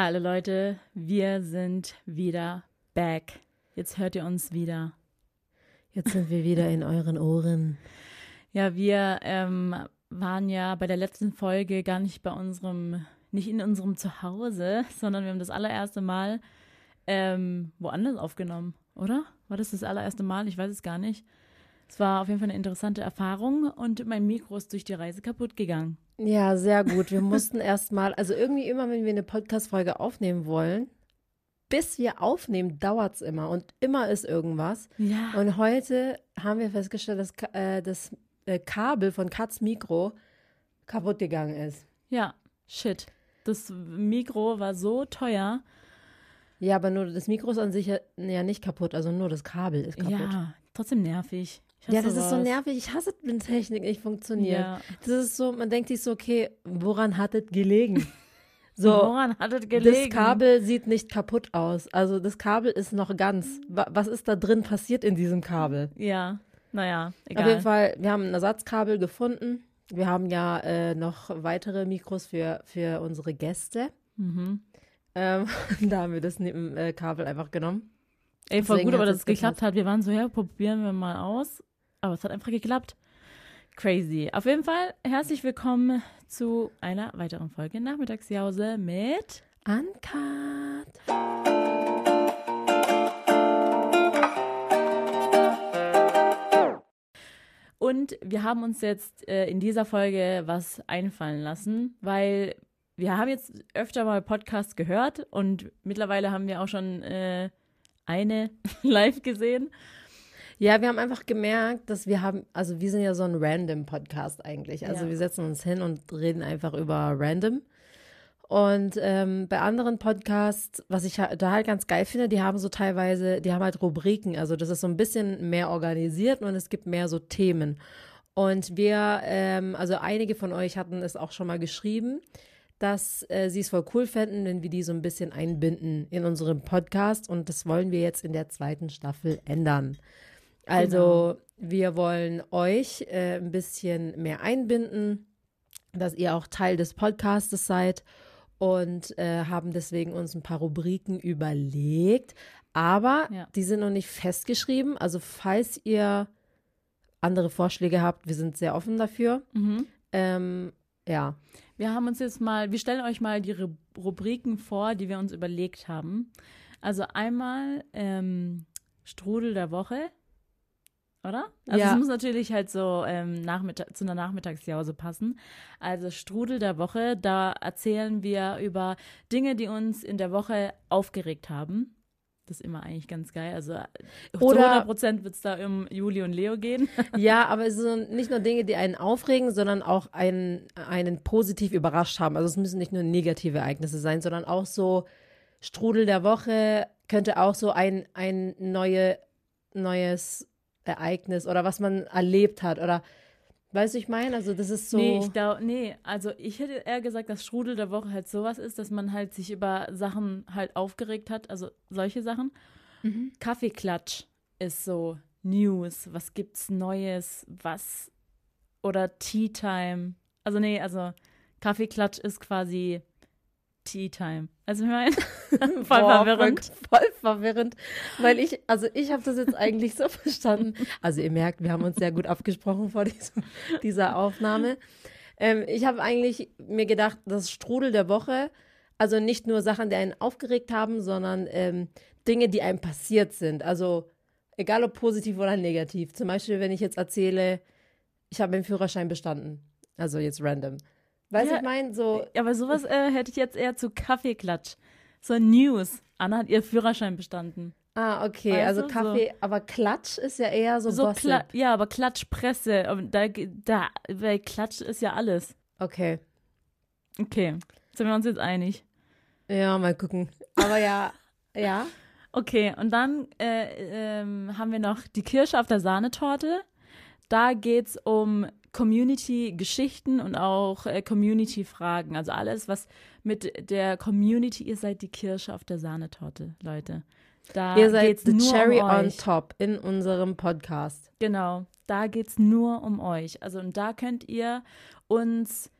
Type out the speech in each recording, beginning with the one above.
Hallo Leute, wir sind wieder back. Jetzt hört ihr uns wieder. Jetzt sind wir wieder in euren Ohren. Ja, wir ähm, waren ja bei der letzten Folge gar nicht bei unserem, nicht in unserem Zuhause, sondern wir haben das allererste Mal ähm, woanders aufgenommen, oder? War das das allererste Mal? Ich weiß es gar nicht. Es war auf jeden Fall eine interessante Erfahrung und mein Mikro ist durch die Reise kaputt gegangen. Ja, sehr gut. Wir mussten erstmal, also irgendwie immer, wenn wir eine Podcast-Folge aufnehmen wollen, bis wir aufnehmen, dauert es immer und immer ist irgendwas. Ja. Und heute haben wir festgestellt, dass äh, das äh, Kabel von Katz Mikro kaputt gegangen ist. Ja, shit. Das Mikro war so teuer. Ja, aber nur das Mikro ist an sich ja, ja nicht kaputt, also nur das Kabel ist kaputt. Ja, trotzdem nervig. Ja, das ist so nervig. Ich hasse, wenn Technik nicht funktioniert. Ja. Das ist so, man denkt sich so, okay, woran hat es gelegen? So, Woran hat es gelegen? das Kabel sieht nicht kaputt aus. Also das Kabel ist noch ganz. Wa- Was ist da drin passiert in diesem Kabel? Ja, naja, egal. Auf jeden Fall, wir haben ein Ersatzkabel gefunden. Wir haben ja äh, noch weitere Mikros für, für unsere Gäste. Mhm. Ähm, da haben wir das neben, Kabel einfach genommen. Ey, voll Deswegen gut, aber dass es es geklappt hat. Wir waren so, ja, probieren wir mal aus. Aber es hat einfach geklappt. Crazy. Auf jeden Fall herzlich willkommen zu einer weiteren Folge Nachmittagsjause mit. Uncut. Und wir haben uns jetzt äh, in dieser Folge was einfallen lassen, weil wir haben jetzt öfter mal Podcasts gehört und mittlerweile haben wir auch schon äh, eine live gesehen. Ja, wir haben einfach gemerkt, dass wir haben, also wir sind ja so ein random Podcast eigentlich. Also Ja. wir setzen uns hin und reden einfach über random. Und ähm, bei anderen Podcasts, was ich ha- da halt ganz geil finde, die haben so teilweise, die haben halt Rubriken. Also das ist so ein bisschen mehr organisiert und es gibt mehr so Themen. Und wir, ähm, also einige von euch hatten es auch schon mal geschrieben, dass äh, sie es voll cool fänden, wenn wir die so ein bisschen einbinden in unserem Podcast. Und das wollen wir jetzt in der zweiten Staffel ändern. Also wir wollen euch äh, ein bisschen mehr einbinden, dass ihr auch Teil des Podcastes seid und äh, haben deswegen uns ein paar Rubriken überlegt. Aber Ja. die sind noch nicht festgeschrieben. Also falls ihr andere Vorschläge habt, wir sind sehr offen dafür. Ähm, ja. Wir haben uns jetzt mal, wir stellen euch mal die Ru- Rubriken vor, die wir uns überlegt haben. Also einmal ähm, Strudel der Woche, oder? Also Ja. es muss natürlich halt so ähm, Nachmittag, zu einer Nachmittagsjause passen. Also Strudel der Woche, da erzählen wir über Dinge, die uns in der Woche aufgeregt haben. Das ist immer eigentlich ganz geil. Also zu Oder- 100 Prozent wird es da um Juli und Leo gehen. Ja, aber es sind nicht nur Dinge, die einen aufregen, sondern auch einen, einen positiv überrascht haben. Also es müssen nicht nur negative Ereignisse sein, sondern auch so Strudel der Woche könnte auch so ein, ein neue, neues Ereignis oder was man erlebt hat oder weißt du, ich meine? Also das ist so. Nee, ich glaube, nee, also ich hätte eher gesagt, dass Strudel der Woche halt sowas ist, dass man halt sich über Sachen halt aufgeregt hat, also solche Sachen. Mhm. Kaffeeklatsch ist so News, was gibt's Neues, was oder Tea Time. Also nee, also Kaffeeklatsch ist quasi Tea Time. Also ich meine, voll Boah, verwirrend. Voll, voll verwirrend. Weil ich, also ich habe das jetzt eigentlich so verstanden. Also ihr merkt, wir haben uns sehr gut abgesprochen vor diesem, dieser Aufnahme. Ähm, ich habe eigentlich mir gedacht, das Strudel der Woche, also nicht nur Sachen, die einen aufgeregt haben, sondern ähm, Dinge, die einem passiert sind. Also egal ob positiv oder negativ. Zum Beispiel, wenn ich jetzt erzähle, ich habe den Führerschein bestanden. Also jetzt random. Weißt du, Ja, ich meine, so, Aber sowas äh, hätte ich jetzt eher zu Kaffeeklatsch. So News. Anna hat ihr Führerschein bestanden. Ah, okay. Weißt also du, so- Kaffee, aber Klatsch ist ja eher so, So Gossip. Kla ja, aber Klatschpresse, da, da, weil Klatsch ist ja alles. Okay. Okay, sind wir uns jetzt einig. Ja, mal gucken. Aber ja, ja. Okay, und dann äh, ähm, haben wir noch die Kirsche auf der Sahnetorte. Da geht's um Community-Geschichten und auch äh, Community-Fragen. Also alles, was mit der Community, ihr seid die Kirsche auf der Sahnetorte, Leute. Da Ihr seid the cherry um on top in unserem Podcast. Genau, da geht's nur um euch. Also und da könnt ihr uns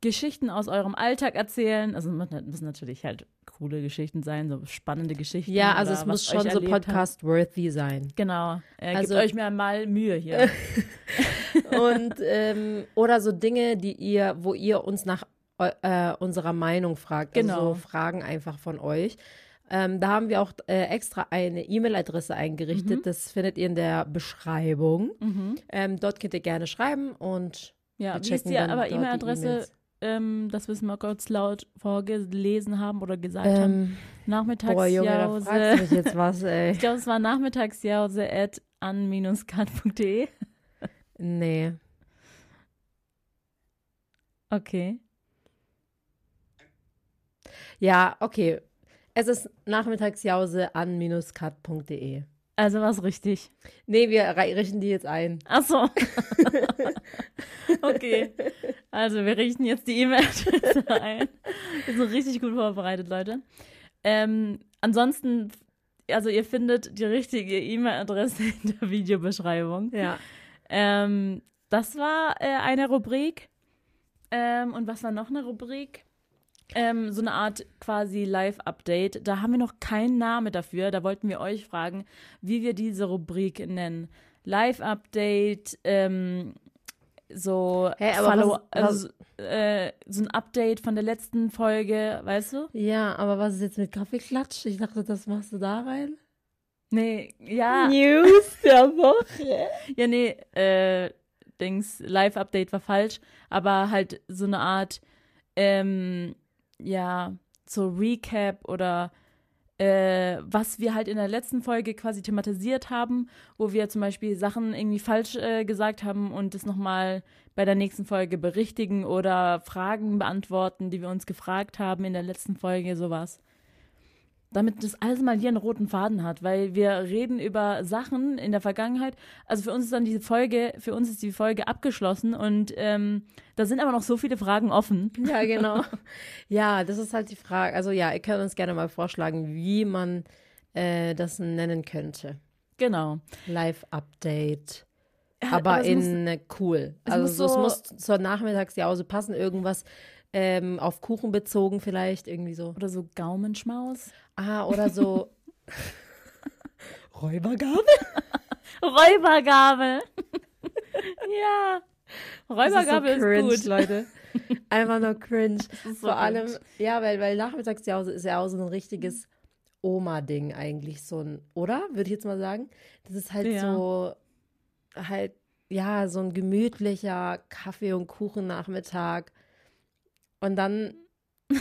Geschichten aus eurem Alltag erzählen. Also müssen natürlich halt coole Geschichten sein, so spannende Geschichten. Ja, also es muss schon so podcast-worthy sein. Genau. Äh, Also- gebt euch mir mal Mühe hier. Und ähm, oder so Dinge, die ihr, wo ihr uns nach äh, unserer Meinung fragt. Also Genau. so Fragen einfach von euch. Ähm, da haben wir auch äh, extra eine E-Mail-Adresse eingerichtet. Mhm. Das findet ihr in der Beschreibung. mhm. Ähm, dort könnt ihr gerne schreiben und Ja, wir checken die dann aber E-Mail-Adresse? E-Mails. Ähm, das müssen wir kurz laut vorgelesen haben oder gesagt haben. Ähm, boah, Junge, da fragst Nachmittagsjause. mich jetzt was, ey. Ich glaube, es war nachmittagsjause at an-kat.de. Nee. Okay. Ja, okay. Es ist nachmittagsjause an cut.de. Also war es richtig. Nee, wir richten die jetzt ein. Ach so. okay. Also wir richten jetzt die E-Mail-Adresse ein. Wir sind richtig gut vorbereitet, Leute. Ähm, ansonsten, also ihr findet die richtige E-Mail-Adresse in der Videobeschreibung. Ja. Ähm, das war äh, eine Rubrik. Ähm, und was war noch eine Rubrik? Ähm, so eine Art quasi Live-Update. Da haben wir noch keinen Namen dafür. Da wollten wir euch fragen, wie wir diese Rubrik nennen. Live-Update, ähm, so aber Follow, was- also, äh, so ein Update von der letzten Folge, weißt du? Ja, aber was ist jetzt mit Kaffeeklatsch? Ich dachte, das machst du da rein. Nee, ja. News der Woche. Ja, nee, äh, Dings, Live-Update war falsch, aber halt so eine Art, ähm, ja, so Recap oder äh, was wir halt in der letzten Folge quasi thematisiert haben, wo wir zum Beispiel Sachen irgendwie falsch äh, gesagt haben und das nochmal bei der nächsten Folge berichtigen oder Fragen beantworten, die wir uns gefragt haben in der letzten Folge, sowas. Damit das alles mal hier einen roten Faden hat, weil wir reden über Sachen in der Vergangenheit. Also für uns ist dann diese Folge, für uns ist die Folge abgeschlossen und ähm, da sind aber noch so viele Fragen offen. Ja, genau. Ja, das ist halt die Frage. Also ja, ihr könnt uns gerne mal vorschlagen, wie man äh, das nennen könnte. Genau. Live-Update. Ja, Aber es in äh, cool. es Also muss so, es muss zur Nachmittagsjause passen. Irgendwas ähm, auf Kuchen bezogen vielleicht. Irgendwie so. Oder so Gaumenschmaus. Ah, oder so. Räubergabe? Räubergabel. ja. Räubergabel ist, ist, so cringe, gut. Leute. Einfach nur cringe. Ist so Vor allem, cringe. ja, weil, weil Nachmittagsjause ist ja auch so ein richtiges Oma-Ding eigentlich, so ein, oder? Würde ich jetzt mal sagen. Das ist halt Ja. so, halt, ja, so ein gemütlicher Kaffee- und Kuchennachmittag. Und dann,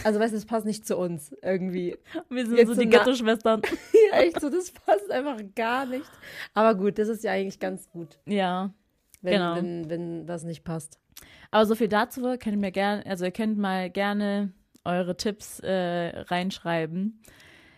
also weißt du, das passt nicht zu uns irgendwie. Wir sind Jetzt so die Ghetto-Schwestern. ja, echt so, das passt einfach gar nicht. Aber gut, das ist ja eigentlich ganz gut, ja. wenn, Genau. wenn, wenn das nicht passt. Aber so viel dazu könnt ihr mir gerne, also ihr könnt mal gerne eure Tipps äh, reinschreiben.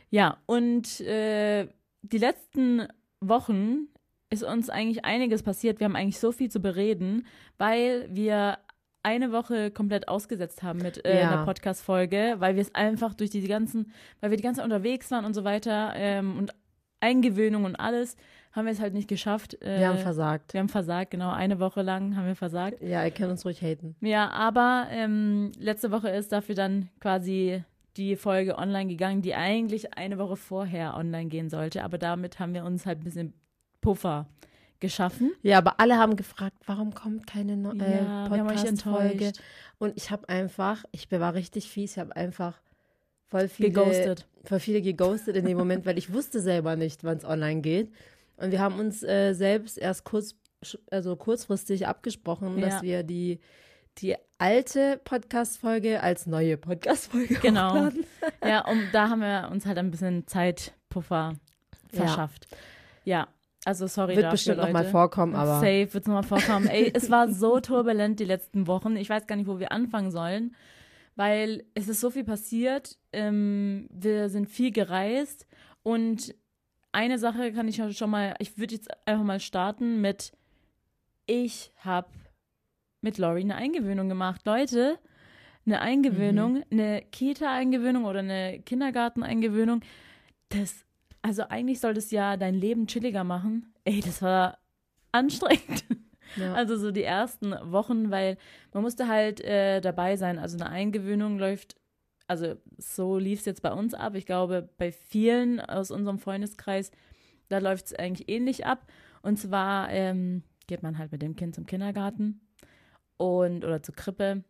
Ja, und äh, die letzten Wochen ist uns eigentlich einiges passiert. Wir haben eigentlich so viel zu bereden, weil wir eine Woche komplett ausgesetzt haben mit äh, Ja. einer Podcast-Folge, weil wir es einfach durch die ganzen, weil wir die ganze Zeit unterwegs waren und so weiter ähm, und Eingewöhnung und alles, haben wir es halt nicht geschafft. Äh, Wir haben versagt. wir haben versagt, genau, eine Woche lang haben wir versagt. Ja, ihr könnt uns ruhig haten. Ja, aber ähm, letzte Woche ist dafür dann quasi die Folge online gegangen, die eigentlich eine Woche vorher online gehen sollte. Aber damit haben wir uns halt ein bisschen Puffer geschaffen. Ja, aber alle haben gefragt, warum kommt keine no äh, Ja, Podcast-Folge? Und ich habe einfach, ich war richtig fies, ich habe einfach voll viele, Geghostet. voll viele geghostet in dem Moment, weil ich wusste selber nicht, wann es online geht. Und wir haben uns äh, selbst erst kurz, also kurzfristig abgesprochen, Ja. dass wir die, die alte Podcast-Folge als neue Podcast-Folge Genau. hochladen. Ja, und da haben wir uns halt ein bisschen Zeitpuffer Ja. verschafft. Ja, also sorry Wird dafür, bestimmt Leute. noch mal vorkommen, aber Safe wird es nochmal vorkommen. Ey, es war so turbulent die letzten Wochen. Ich weiß gar nicht, wo wir anfangen sollen, weil es ist so viel passiert. Ähm, wir sind viel gereist und eine Sache kann ich schon mal, ich würde jetzt einfach mal starten mit, ich habe mit Lori eine Eingewöhnung gemacht. Leute, eine Eingewöhnung, eine Kita-Eingewöhnung oder eine Kindergarten-Eingewöhnung, das, also eigentlich soll das ja dein Leben chilliger machen. Ey, das war anstrengend. ja. Also so die ersten Wochen, weil man musste halt äh, dabei sein. Also eine Eingewöhnung läuft, also so lief es jetzt bei uns ab. Ich glaube, bei vielen aus unserem Freundeskreis, da läuft es eigentlich ähnlich ab. Und zwar ähm, geht man halt mit dem Kind zum Kindergarten und oder zur Krippe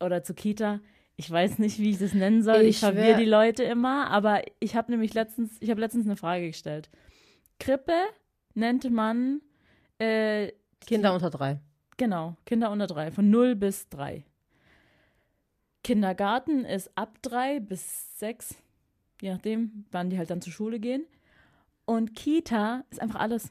oder zur Kita. Ich weiß nicht, wie ich das nennen soll. Ich, ich verwirre die Leute immer, aber ich habe nämlich letztens, ich habe letztens eine Frage gestellt. Krippe nennt man äh, Kinder unter drei. Genau, Kinder unter drei, von 0 bis 3. Kindergarten ist ab 3 bis 6, je nachdem, wann die halt dann zur Schule gehen. Und Kita ist einfach alles.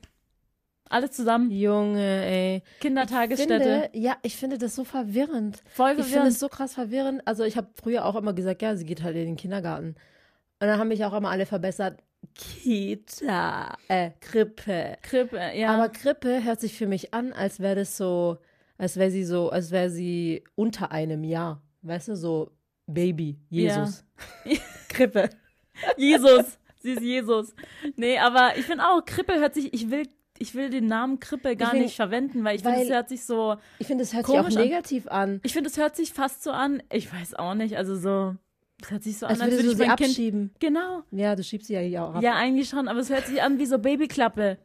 Alles zusammen. Junge, ey. Kindertagesstätte. Ich finde, ja, ich finde das so verwirrend. Voll verwirrend. Ich finde es so krass verwirrend. Also ich habe früher auch immer gesagt, ja, sie geht halt in den Kindergarten. Und dann haben mich auch immer alle verbessert. Kita, äh, Krippe. Krippe, ja. Aber Krippe hört sich für mich an, als wäre das so, als wäre sie so, als wäre sie unter einem Jahr. Weißt du, so Baby, Jesus. Ja. Krippe. Jesus. Sie ist Jesus. Nee, aber ich finde auch, Krippe hört sich, ich will ich will den Namen Krippe gar find, nicht verwenden, weil ich finde, es hört sich so. Ich finde, es hört sich auch negativ an. an. Ich finde, es hört sich fast so an. Ich weiß auch nicht, also so. Es hört sich so als an, als würde ich sie abschieben. Kind, genau. Ja, du schiebst sie ja hier auch ab. Ja, eigentlich schon, aber es hört sich an wie so Babyklappe.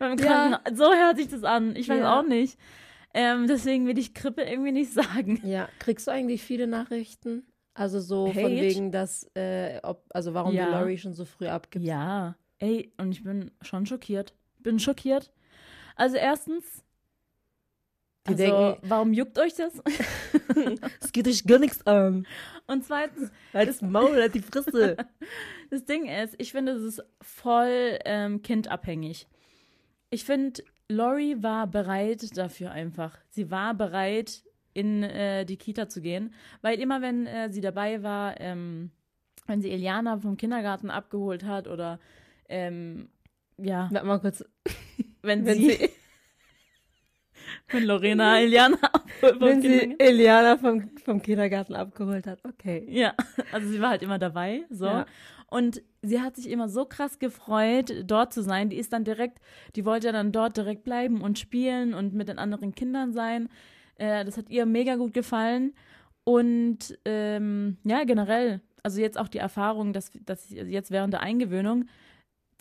Ja. So hört sich das an. Ich weiß ja. auch nicht. Ähm, deswegen will ich Krippe irgendwie nicht sagen. Ja, kriegst du eigentlich viele Nachrichten? Also so Hate? von wegen, dass, äh, ob, also warum ja. die Lori schon so früh abgibt. Ja, ey, und ich bin schon schockiert. Bin schockiert. Also erstens, die also, denken, warum juckt euch das? Es geht euch gar nichts an. Und zweitens, als Maul, hat die Fresse. das Ding ist, ich finde, es ist voll ähm, kindabhängig. Ich finde, Lori war bereit dafür einfach. Sie war bereit, in äh, die Kita zu gehen, weil immer, wenn äh, sie dabei war, ähm, wenn sie Eliana vom Kindergarten abgeholt hat oder ähm, ja. Warte mal kurz. Wenn, wenn sie, sie wenn Lorena Eliana Wenn sie Eliana vom, vom Kindergarten abgeholt hat, okay. Ja, also sie war halt immer dabei, so. Ja. Und sie hat sich immer so krass gefreut, dort zu sein. Die ist dann direkt, die wollte ja dann dort direkt bleiben und spielen und mit den anderen Kindern sein. Äh, das hat ihr mega gut gefallen. Und ähm, ja, generell, also jetzt auch die Erfahrung, dass, dass jetzt während der Eingewöhnung,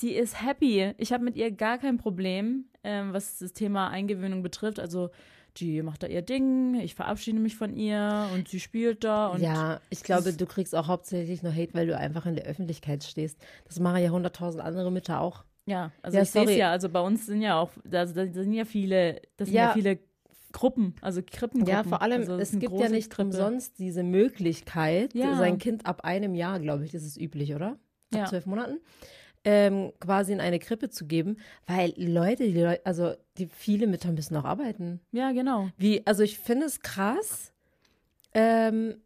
die ist happy. Ich habe mit ihr gar kein Problem, ähm, was das Thema Eingewöhnung betrifft. Also die macht da ihr Ding, ich verabschiede mich von ihr und sie spielt da. Und ja, ich glaube, du kriegst auch hauptsächlich nur Hate, weil du einfach in der Öffentlichkeit stehst. Das machen ja hunderttausend andere Mütter auch. Ja, also ja, ich sehe es ja, also bei uns sind ja auch, da, da sind ja viele, das sind ja, ja viele Gruppen, also Krippengruppen. Ja, vor allem, also es gibt ja nicht Krippe. umsonst diese Möglichkeit, ja. sein Kind ab einem Jahr, glaube ich, das ist üblich, oder? Ab ja. zwölf Monaten ähm, quasi in eine Krippe zu geben, weil Leute, die Leute, also die viele Mütter müssen auch arbeiten. Ja, genau. Wie, also ich finde es krass. Ähm,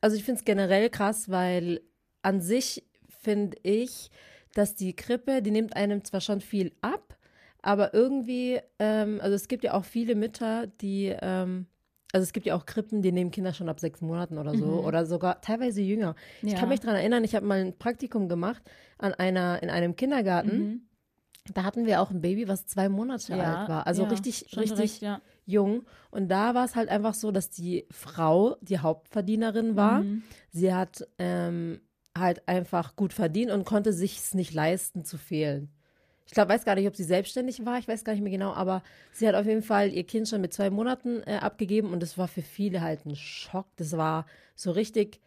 also ich finde es generell krass, weil an sich finde ich, dass die Krippe, die nimmt einem zwar schon viel ab, aber irgendwie, ähm, also es gibt ja auch viele Mütter, die ähm, also es gibt ja auch Krippen, die nehmen Kinder schon ab sechs Monaten oder so mhm. oder sogar teilweise jünger. Ja. Ich kann mich daran erinnern, ich habe mal ein Praktikum gemacht an einer, in einem Kindergarten. Mhm. Da hatten wir auch ein Baby, was zwei Monate ja, alt war. Also ja, richtig, richtig recht, jung. Und da war es halt einfach so, dass die Frau die Hauptverdienerin war. Mhm. Sie hat ähm, halt einfach gut verdient und konnte sich es nicht leisten zu fehlen. Ich glaube, weiß gar nicht, ob sie selbstständig war, ich weiß gar nicht mehr genau, aber sie hat auf jeden Fall ihr Kind schon mit zwei Monaten äh, abgegeben und das war für viele halt ein Schock. Das war so richtig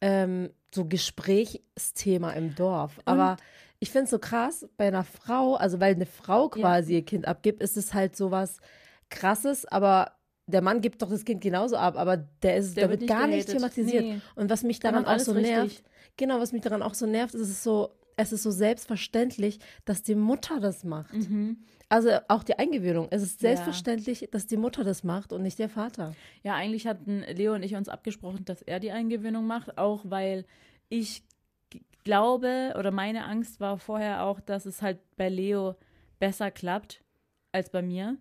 ähm, so Gesprächsthema im Dorf. Und? Aber ich finde es so krass, bei einer Frau, also weil eine Frau quasi ja. ihr Kind abgibt, ist es halt so was krasses, aber der Mann gibt doch das Kind genauso ab, aber der ist der wird gar nicht thematisiert. Nee. Und was mich daran auch so richtig. nervt, genau, was mich daran auch so nervt, ist es so, es ist so selbstverständlich, dass die Mutter das macht. Mhm. Also auch die Eingewöhnung. Es ist selbstverständlich, ja. dass die Mutter das macht und nicht der Vater. Ja, eigentlich hatten Leo und ich uns abgesprochen, dass er die Eingewöhnung macht, auch weil ich glaube oder meine Angst war vorher auch, dass es halt bei Leo besser klappt als bei mir.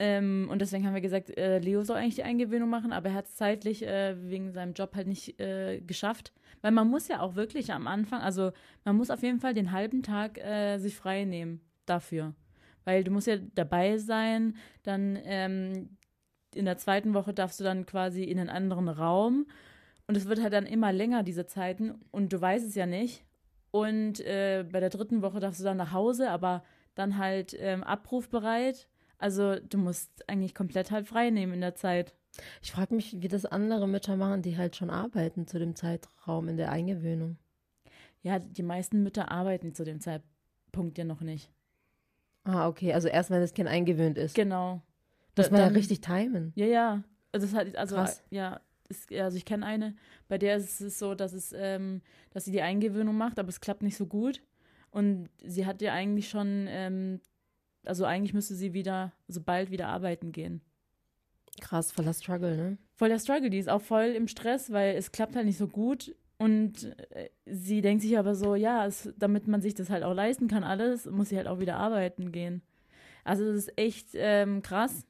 Ähm, und deswegen haben wir gesagt, äh, Leo soll eigentlich die Eingewöhnung machen, aber er hat es zeitlich äh, wegen seinem Job halt nicht äh, geschafft. Weil man muss ja auch wirklich am Anfang, also man muss auf jeden Fall den halben Tag äh, sich frei nehmen dafür. Weil du musst ja dabei sein, dann ähm, in der zweiten Woche darfst du dann quasi in einen anderen Raum Und es wird halt dann immer länger, diese Zeiten. Und du weißt es ja nicht. Und äh, bei der dritten Woche darfst du dann nach Hause, aber dann halt ähm, abrufbereit. Also du musst eigentlich komplett halt frei nehmen in der Zeit. Ich frage mich, wie das andere Mütter machen, die halt schon arbeiten zu dem Zeitraum in der Eingewöhnung. Ja, die meisten Mütter arbeiten zu dem Zeitpunkt ja noch nicht. Ah, okay. Also erst, wenn das Kind eingewöhnt ist. Genau. Muss Da- man ja richtig timen. Ja, ja. Also, es hat, also Krass. ja, ist, also ich kenne eine, bei der ist es so, dass es, ähm, dass sie die Eingewöhnung macht, aber es klappt nicht so gut. Und sie hat ja eigentlich schon, ähm, also eigentlich müsste sie wieder, so bald wieder arbeiten gehen. Krass, voller Struggle, ne? Voll der Struggle, die ist auch voll im Stress, weil es klappt halt nicht so gut. Und äh, sie denkt sich aber so, ja, es, damit man sich das halt auch leisten kann, alles, muss sie halt auch wieder arbeiten gehen. Also das ist echt ähm, krass.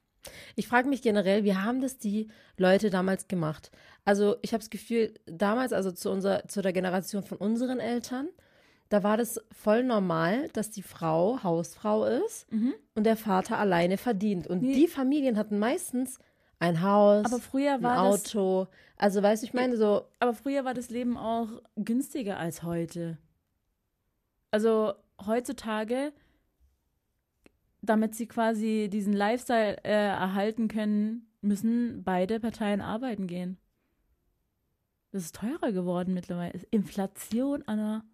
Ich frage mich generell, wie haben das die Leute damals gemacht? Also ich habe das Gefühl, damals, also zu, unserer, zu der Generation von unseren Eltern, da war das voll normal, dass die Frau Hausfrau ist Mhm. und der Vater alleine verdient. Und Nee. die Familien hatten meistens ein Haus, Aber früher ein war das Auto. Also weißt du, ich meine so, Aber früher war das Leben auch günstiger als heute. Also heutzutage, damit sie quasi diesen Lifestyle äh, erhalten können, müssen beide Parteien arbeiten gehen. Das ist teurer geworden mittlerweile. Inflation, Anna.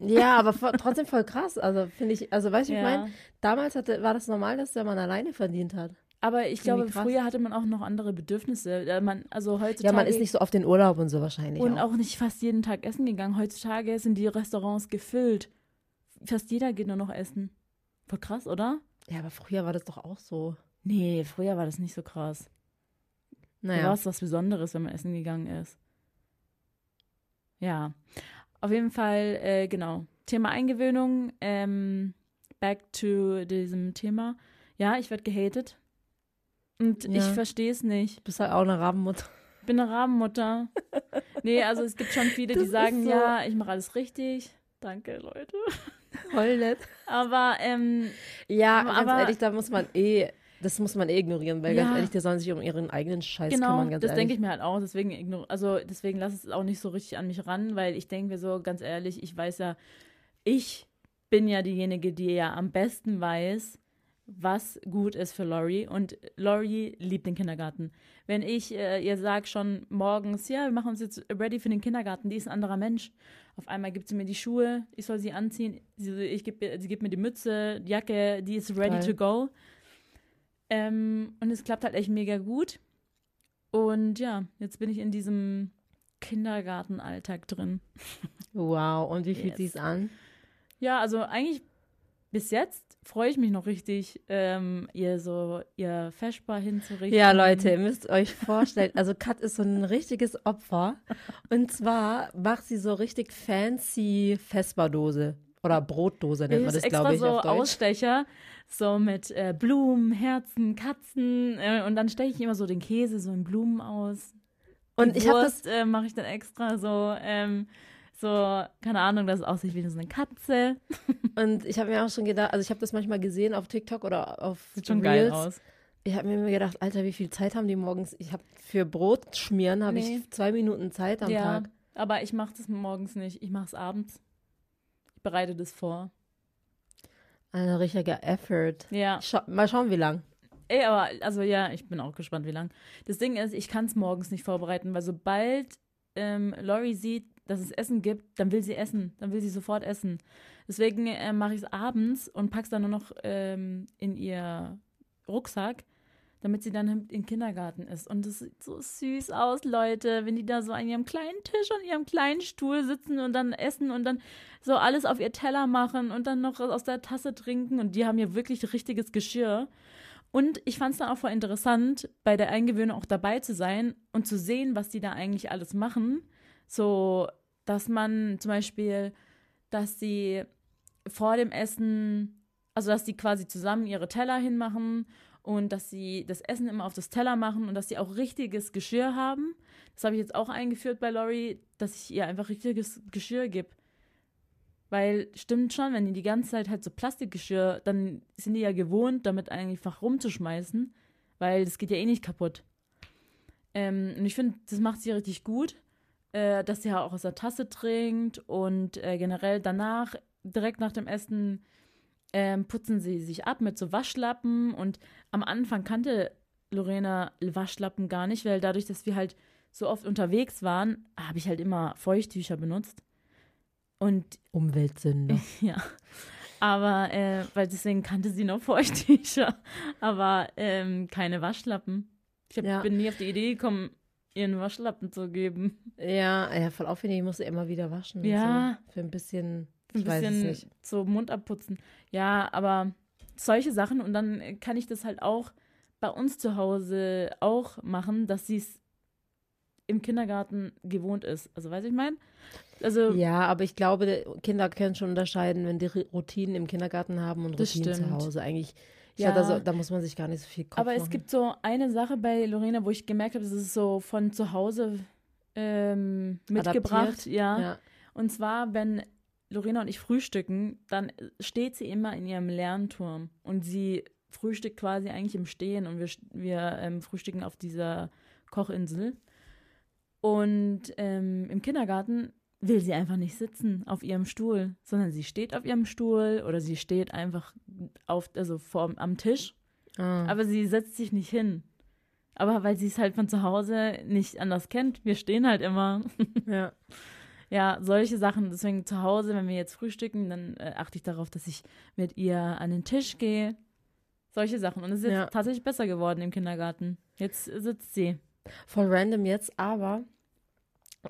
Ja, aber trotzdem voll krass. Also finde ich, also weißt du, ich Ja. meine, damals hatte, war das normal, dass der Mann alleine verdient hat. Aber ich glaube, krass. früher hatte man auch noch andere Bedürfnisse. Man, also heutzutage Ja, man ist nicht so auf den Urlaub und so wahrscheinlich. und auch. auch nicht fast jeden Tag essen gegangen. Heutzutage sind die Restaurants gefüllt. Fast jeder geht nur noch essen. Voll krass, oder? Ja, aber früher war das doch auch so. Nee, früher war das nicht so krass. Da Naja. war es was Besonderes, wenn man essen gegangen ist. Ja, auf jeden Fall, äh, genau. Thema Eingewöhnung. Ähm, back to diesem Thema. Ja, ich werde gehatet. Und Ja. ich verstehe es nicht. Du bist halt auch eine Rabenmutter. Ich bin eine Rabenmutter. nee, also es gibt schon viele, Das die sagen, so- ja, ich mache alles richtig. Danke, Leute. Voll nett. Aber, ähm, Ja, Aber- ganz ehrlich, da muss man eh, das muss man eh ignorieren, weil Ja. ganz ehrlich, die sollen sich um ihren eigenen Scheiß Genau, kümmern, ganz das denke ich mir halt auch. Deswegen, ignor- also deswegen lasse es auch nicht so richtig an mich ran, weil ich denke mir so, ganz ehrlich, ich weiß ja, ich bin ja diejenige, die ja am besten weiß, was gut ist für Lori. Und Lori liebt den Kindergarten. Wenn ich äh, ihr sage schon morgens, ja, wir machen uns jetzt ready für den Kindergarten, die ist ein anderer Mensch. Auf einmal gibt sie mir die Schuhe, ich soll sie anziehen, sie, ich geb, sie gibt mir die Mütze, die Jacke, die ist ready Geil. to go. Ähm, und es klappt halt echt mega gut. Und ja, jetzt bin ich in diesem Kindergartenalltag drin. Wow, und wie fühlt Yes. sich's an? Ja, also eigentlich bis jetzt freue ich mich noch richtig, ähm, ihr so ihr Feschbar hinzurichten. Ja, Leute, ihr müsst euch vorstellen, also Kat ist so ein richtiges Opfer. Und zwar macht sie so richtig fancy Vespa-Dose. Oder Brotdose nennt man das, glaube ich, so auf Deutsch. Ausstecher, so mit äh, Blumen, Herzen, Katzen. Äh, und dann steche ich immer so den Käse so in Blumen aus. Und Die ich habe das, äh, mache ich dann extra so, ähm, so, keine Ahnung, dass es aussieht wie so eine Katze. und ich habe mir auch schon gedacht, also ich habe das manchmal gesehen auf TikTok oder auf Sieht schon geil aus. Ich habe mir immer gedacht, Alter, wie viel Zeit haben die morgens? Ich habe für Brot schmieren habe Nee. ich zwei Minuten Zeit am ja, Tag. aber ich mache das morgens nicht. Ich mache es abends. Ich bereite das vor. Ein richtiger Effort. Ja. Scha mal schauen, wie lang. Ey, aber, also ja, ich bin auch gespannt, wie lang. Das Ding ist, ich kann es morgens nicht vorbereiten, weil sobald ähm, Lori sieht, dass es Essen gibt, dann will sie essen. Dann will sie sofort essen. Deswegen äh, mache ich es abends und pack's dann nur noch ähm, in ihr Rucksack, damit sie dann im, Kindergarten ist. Und das sieht so süß aus, Leute, wenn die da so an ihrem kleinen Tisch und ihrem kleinen Stuhl sitzen und dann essen und dann so alles auf ihr Teller machen und dann noch aus der Tasse trinken. Und die haben ja wirklich richtiges Geschirr. Und ich fand es dann auch voll interessant, bei der Eingewöhnung auch dabei zu sein und zu sehen, was die da eigentlich alles machen. So, dass man zum Beispiel, dass sie vor dem Essen, also dass die quasi zusammen ihre Teller hinmachen und dass sie das Essen immer auf das Teller machen und dass sie auch richtiges Geschirr haben. Das habe ich jetzt auch eingeführt bei Lori, dass ich ihr einfach richtiges Geschirr gebe. Weil stimmt schon, wenn die die ganze Zeit halt so Plastikgeschirr, dann sind die ja gewohnt, damit einfach rumzuschmeißen, weil das geht ja eh nicht kaputt. Ähm, und ich finde, das macht sie richtig gut. äh, dass sie auch aus der Tasse trinkt und äh, generell danach, direkt nach dem Essen, ähm, putzen sie sich ab mit so Waschlappen und am Anfang kannte Lorena Waschlappen gar nicht, weil dadurch, dass wir halt so oft unterwegs waren, habe ich halt immer Feuchttücher benutzt. Und Umweltsünder. ja. Aber, äh, weil deswegen kannte sie noch Feuchttücher, aber ähm, keine Waschlappen. Ich hab, Ja. bin nie auf die Idee gekommen, ihren Waschlappen zu geben. Ja, ja, voll aufwendig. Ich musste immer wieder waschen. Ja. So. Für ein bisschen. Ein Ich es bisschen so Mund abputzen. Ja, aber solche Sachen und dann kann ich das halt auch bei uns zu Hause auch machen, dass sie es im Kindergarten gewohnt ist. Also, weiß ich mein? Also, Ja, aber ich glaube, Kinder können schon unterscheiden, wenn die Routinen im Kindergarten haben und Routinen zu stimmt. Hause. Eigentlich, Ja. ja, da, so, da muss man sich gar nicht so viel Kopf aber es machen. gibt so eine Sache bei Lorena, wo ich gemerkt habe, das ist so von zu Hause ähm, mitgebracht. Ja. Ja. Und zwar, wenn Lorena und ich frühstücken, dann steht sie immer in ihrem Lernturm und sie frühstückt quasi eigentlich im Stehen und wir, wir ähm, frühstücken auf dieser Kochinsel. Und ähm, im Kindergarten will sie einfach nicht sitzen auf ihrem Stuhl, sondern sie steht auf ihrem Stuhl oder sie steht einfach auf, also vor, am Tisch, Ah. aber sie setzt sich nicht hin. Aber weil sie es halt von zu Hause nicht anders kennt, wir stehen halt immer. ja. Ja, solche Sachen. Deswegen zu Hause, wenn wir jetzt frühstücken, dann äh, achte ich darauf, dass ich mit ihr an den Tisch gehe. Solche Sachen. Und es ist jetzt Ja. tatsächlich besser geworden im Kindergarten. Jetzt sitzt sie. Voll random jetzt, aber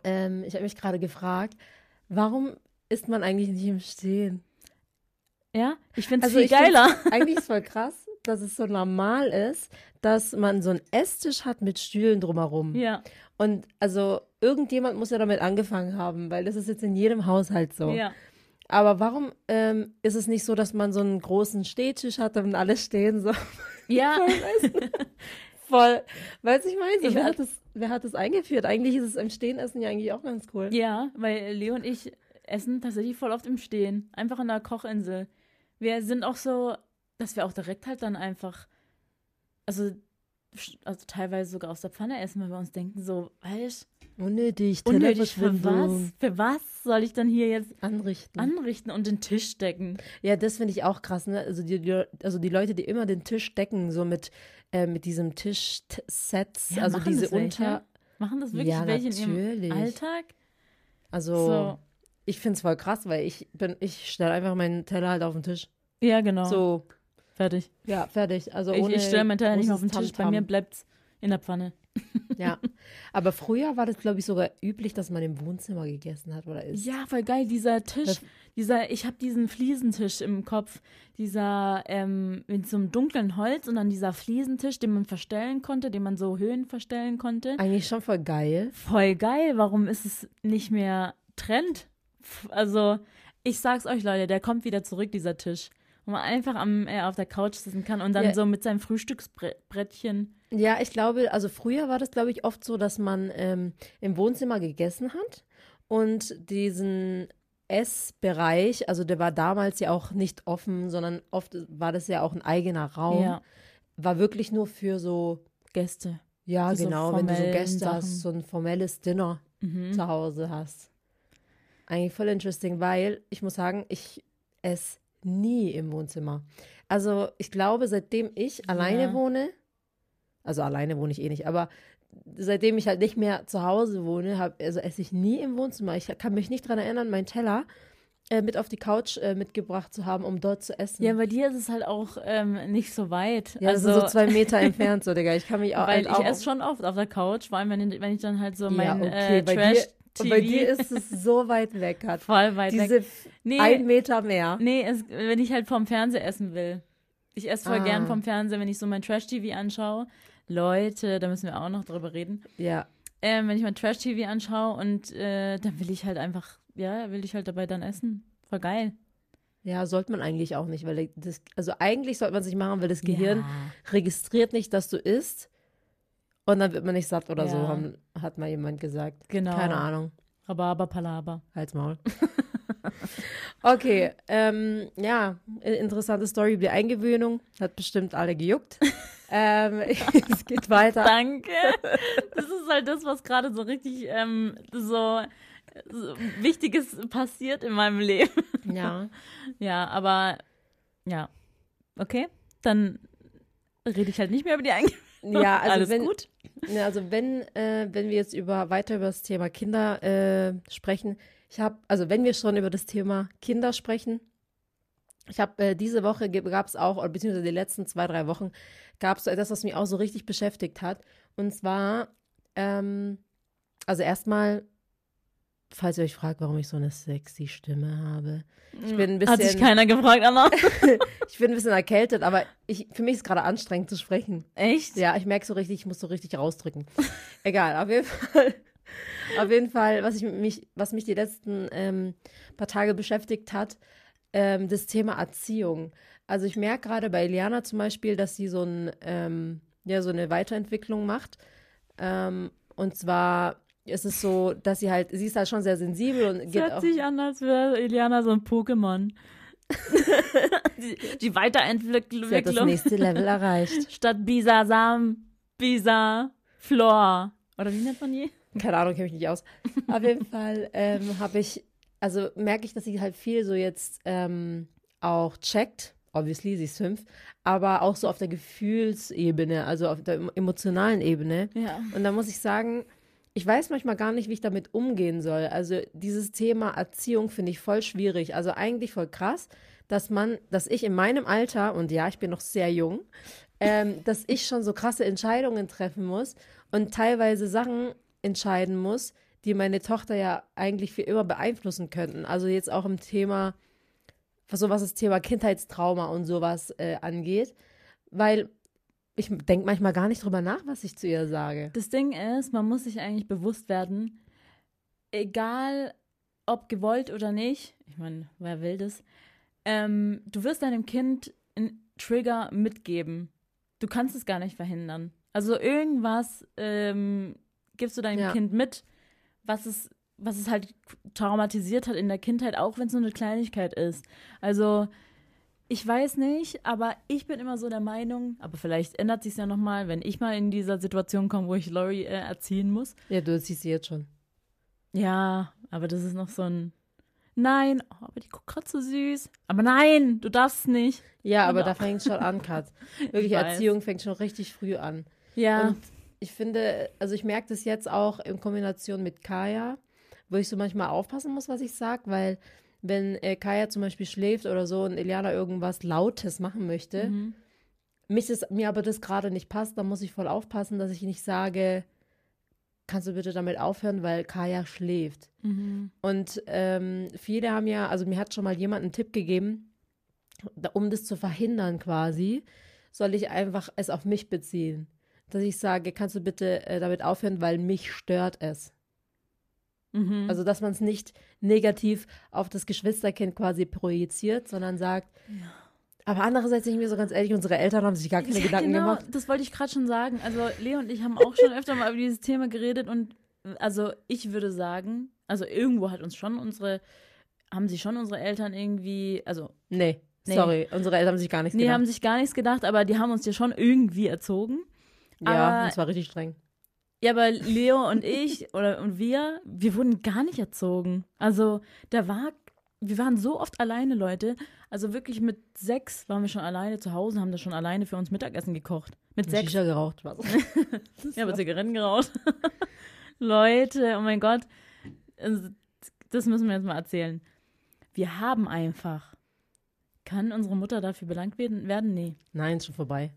ähm, ich habe mich gerade gefragt, warum ist man eigentlich nicht im Stehen? Ja, ich finde es Also viel geiler. Eigentlich ist voll krass, dass es so normal ist, dass man so einen Esstisch hat mit Stühlen drumherum. Ja, Und also irgendjemand muss ja damit angefangen haben, weil das ist jetzt in jedem Haushalt so. ja. Aber warum ähm, ist es nicht so, dass man so einen großen Stehtisch hat und alle stehen so Ja, voll? Weißt du, ich meine, so, wer, hat das, wer hat das eingeführt? Eigentlich ist es im Stehenessen ja eigentlich auch ganz cool. ja, weil Leo und ich essen tatsächlich voll oft im Stehen. Einfach an der Kochinsel. Wir sind auch so, dass wir auch direkt halt dann einfach, also, also teilweise sogar aus der Pfanne essen, weil wir uns denken, so, weißt Unnötig, unnötig, für was? Für was soll ich dann hier jetzt Anrichten. anrichten und den Tisch decken? Ja, das finde ich auch krass, ne? Also die, die, also die Leute, die immer den Tisch decken, so mit, äh, mit diesem Tischsets, Ja, also diese das welche? Unter. Machen das wirklich Ja, welche in natürlich. ihrem Alltag? Also So. ich finde es voll krass, weil ich bin, ich stelle einfach meinen Teller halt auf den Tisch. Ja, genau. So, Fertig. ja, fertig. Also Ich, ohne ich stelle meinen Teller nicht mehr auf den Tisch. Bei mir Tamtam. bleibt's in der Pfanne. Ja. Aber früher war das, glaube ich, sogar üblich, dass man im Wohnzimmer gegessen hat oder ist. Ja, voll geil. Dieser Tisch, Das- dieser, ich habe diesen Fliesentisch im Kopf. Dieser ähm, mit so einem dunklen Holz und dann dieser Fliesentisch, den man verstellen konnte, den man so Höhen verstellen konnte. Eigentlich schon voll geil. Voll geil. Warum ist es nicht mehr Trend? Also, ich sag's euch, Leute, der kommt wieder zurück, dieser Tisch. Wo man einfach am, äh, auf der Couch sitzen kann und dann Ja. so mit seinem Frühstücksbrettchen. Ja, ich glaube, also früher war das, glaube ich, oft so, dass man ähm, im Wohnzimmer gegessen hat und diesen Essbereich, also der war damals ja auch nicht offen, sondern oft war das ja auch ein eigener Raum, Ja, war wirklich nur für so, Gäste. ja Für so genau, wenn du so Gäste Sachen. hast, so ein formelles Dinner Mhm. zu Hause hast. Eigentlich voll interesting, weil ich muss sagen, ich esse nie im Wohnzimmer. Also ich glaube, seitdem ich alleine Ja. wohne, also alleine wohne ich eh nicht, aber seitdem ich halt nicht mehr zu Hause wohne, hab, also esse ich nie im Wohnzimmer. Ich kann mich nicht daran erinnern, meinen Teller äh, mit auf die Couch äh, mitgebracht zu haben, um dort zu essen. Ja, bei dir ist es halt auch ähm, nicht so weit. Ja, also, so zwei Meter entfernt, so, Digga. Ich kann mich auch. weil halt ich auch esse schon oft auf der Couch, vor allem wenn, wenn ich dann halt so mein ja, okay, äh, Trash und bei dir ist es so weit weg, hat voll weit diese weg. Nee, ein Meter mehr. nee es, wenn ich halt vom Fernseher essen will. Ich esse voll Ah. gern vom Fernseher, wenn ich so mein Trash-TV anschaue. Leute, da müssen wir auch noch drüber reden. Ja, Ähm, wenn ich mein Trash-TV anschaue und äh, dann will ich halt einfach, ja, will ich halt dabei dann essen. Voll geil. ja, sollte man eigentlich auch nicht, weil das, also eigentlich sollte man sich machen, weil das Gehirn Ja. registriert nicht, dass du isst und dann wird man nicht satt oder so, Ja. haben, hat mal jemand gesagt. Genau. Keine Ahnung. Rhabarber, Palaber. Halt's Maul. okay, ähm, ja, interessante Story über die Eingewöhnung. Hat bestimmt alle gejuckt. Ähm, es geht weiter. Danke. Das ist halt das, was gerade so richtig ähm, so, so Wichtiges passiert in meinem Leben. Ja. Ja, aber ja. Okay, dann rede ich halt nicht mehr über die Eingebung. Ja, also Alles wenn, gut. Ja, also wenn, äh, wenn wir jetzt über weiter über das Thema Kinder äh, sprechen, ich habe, also wenn wir schon über das Thema Kinder sprechen, ich habe äh, diese Woche gab es auch, oder beziehungsweise die letzten zwei, drei Wochen, gab es so etwas, was mich auch so richtig beschäftigt hat. Und zwar, ähm, also erstmal, falls ihr euch fragt, warum ich so eine sexy Stimme habe. Ich bin ein bisschen, Hat sich keiner gefragt, Anna. ich bin ein bisschen erkältet, aber ich, für mich ist es gerade anstrengend zu sprechen. Echt? Ja, ich merke so richtig, ich muss so richtig rausdrücken. Egal, auf jeden Fall. Auf jeden Fall, was, ich mich, was mich die letzten ähm, paar Tage beschäftigt hat, ähm, das Thema Erziehung. Also ich merke gerade bei Eliana zum Beispiel, dass sie so, ein, ähm, ja, so eine Weiterentwicklung macht. Ähm, und zwar ist es so, dass sie halt, sie ist halt schon sehr sensibel und Es geht hört sich an, als wäre Eliana so ein Pokémon. die, die Sie hat das Weiterentwicklung nächste Level erreicht. statt Bisa Sam, Bisa Flor. Oder wie nennt man die? Keine Ahnung, kenne mich nicht aus. Auf jeden Fall ähm, habe ich, also merke ich, dass sie halt viel so jetzt ähm, auch checkt. Obviously, sie ist fünf, aber auch so auf der Gefühlsebene, also auf der emotionalen Ebene. Ja. Und da muss ich sagen, ich weiß manchmal gar nicht, wie ich damit umgehen soll. Also dieses Thema Erziehung finde ich voll schwierig. Also eigentlich voll krass, dass man, dass ich in meinem Alter, und ja, ich bin noch sehr jung, ähm, dass ich schon so krasse Entscheidungen treffen muss und teilweise Sachen entscheiden muss, die meine Tochter ja eigentlich für immer beeinflussen könnten. Also jetzt auch im Thema, so was das Thema Kindheitstrauma und sowas äh, angeht. Weil ich denke manchmal gar nicht drüber nach, was ich zu ihr sage. Das Ding ist, man muss sich eigentlich bewusst werden, egal ob gewollt oder nicht, ich meine, wer will das, ähm, du wirst deinem Kind einen Trigger mitgeben. Du kannst es gar nicht verhindern. Also irgendwas ähm, gibst du deinem Ja. Kind mit, was es, was es halt traumatisiert hat in der Kindheit, auch wenn es nur eine Kleinigkeit ist. Also ich weiß nicht, aber ich bin immer so der Meinung, aber vielleicht ändert sich ja nochmal, wenn ich mal in dieser Situation komme, wo ich Lori äh, erziehen muss. Ja, du siehst sie jetzt schon. Ja, aber das ist noch so ein Nein, oh, aber die guckt gerade so süß. Aber nein, du darfst nicht. Ja, aber Genau. da fängt schon an, Kat. Wirklich. Erziehung fängt schon richtig früh an. Ja. Und ich finde, also ich merke das jetzt auch in Kombination mit Kaya, wo ich so manchmal aufpassen muss, was ich sage, weil wenn äh, Kaya zum Beispiel schläft oder so und Eliana irgendwas Lautes machen möchte, Mhm. mich das, mir aber das gerade nicht passt, dann muss ich voll aufpassen, dass ich nicht sage, kannst du bitte damit aufhören, weil Kaya schläft. Mhm. Und ähm, viele haben ja, also mir hat schon mal jemand einen Tipp gegeben, um das zu verhindern quasi, soll ich einfach es auf mich beziehen. Dass ich sage, kannst du bitte äh, damit aufhören, weil mich stört es. Mhm. Also, dass man es nicht negativ auf das Geschwisterkind quasi projiziert, sondern sagt, aber andererseits denke ich mir so ganz ehrlich, unsere Eltern haben sich gar keine ja, Gedanken genau, gemacht. das wollte ich gerade schon sagen. Also Leo und ich haben auch schon öfter mal über dieses Thema geredet und also ich würde sagen, also irgendwo hat uns schon unsere, haben sich schon unsere Eltern irgendwie, also Nee, Nee. sorry, unsere Eltern haben sich gar nichts nee, gedacht. haben sich gar nichts gedacht, aber die haben uns ja schon irgendwie erzogen. ja, aber- und zwar richtig streng. Ja, aber Leo und ich oder und wir, wir wurden gar nicht erzogen. Also da war, wir waren so oft alleine, Leute. Also wirklich mit sechs waren wir schon alleine zu Hause, haben da schon alleine für uns Mittagessen gekocht. Mit sechs. Shisha geraucht, was? Ja, aber Zigaretten geraucht. Leute, oh mein Gott. Also, Das müssen wir jetzt mal erzählen. Wir haben einfach. Kann unsere Mutter dafür belangt werden? werden? Nee. Nein, ist schon vorbei.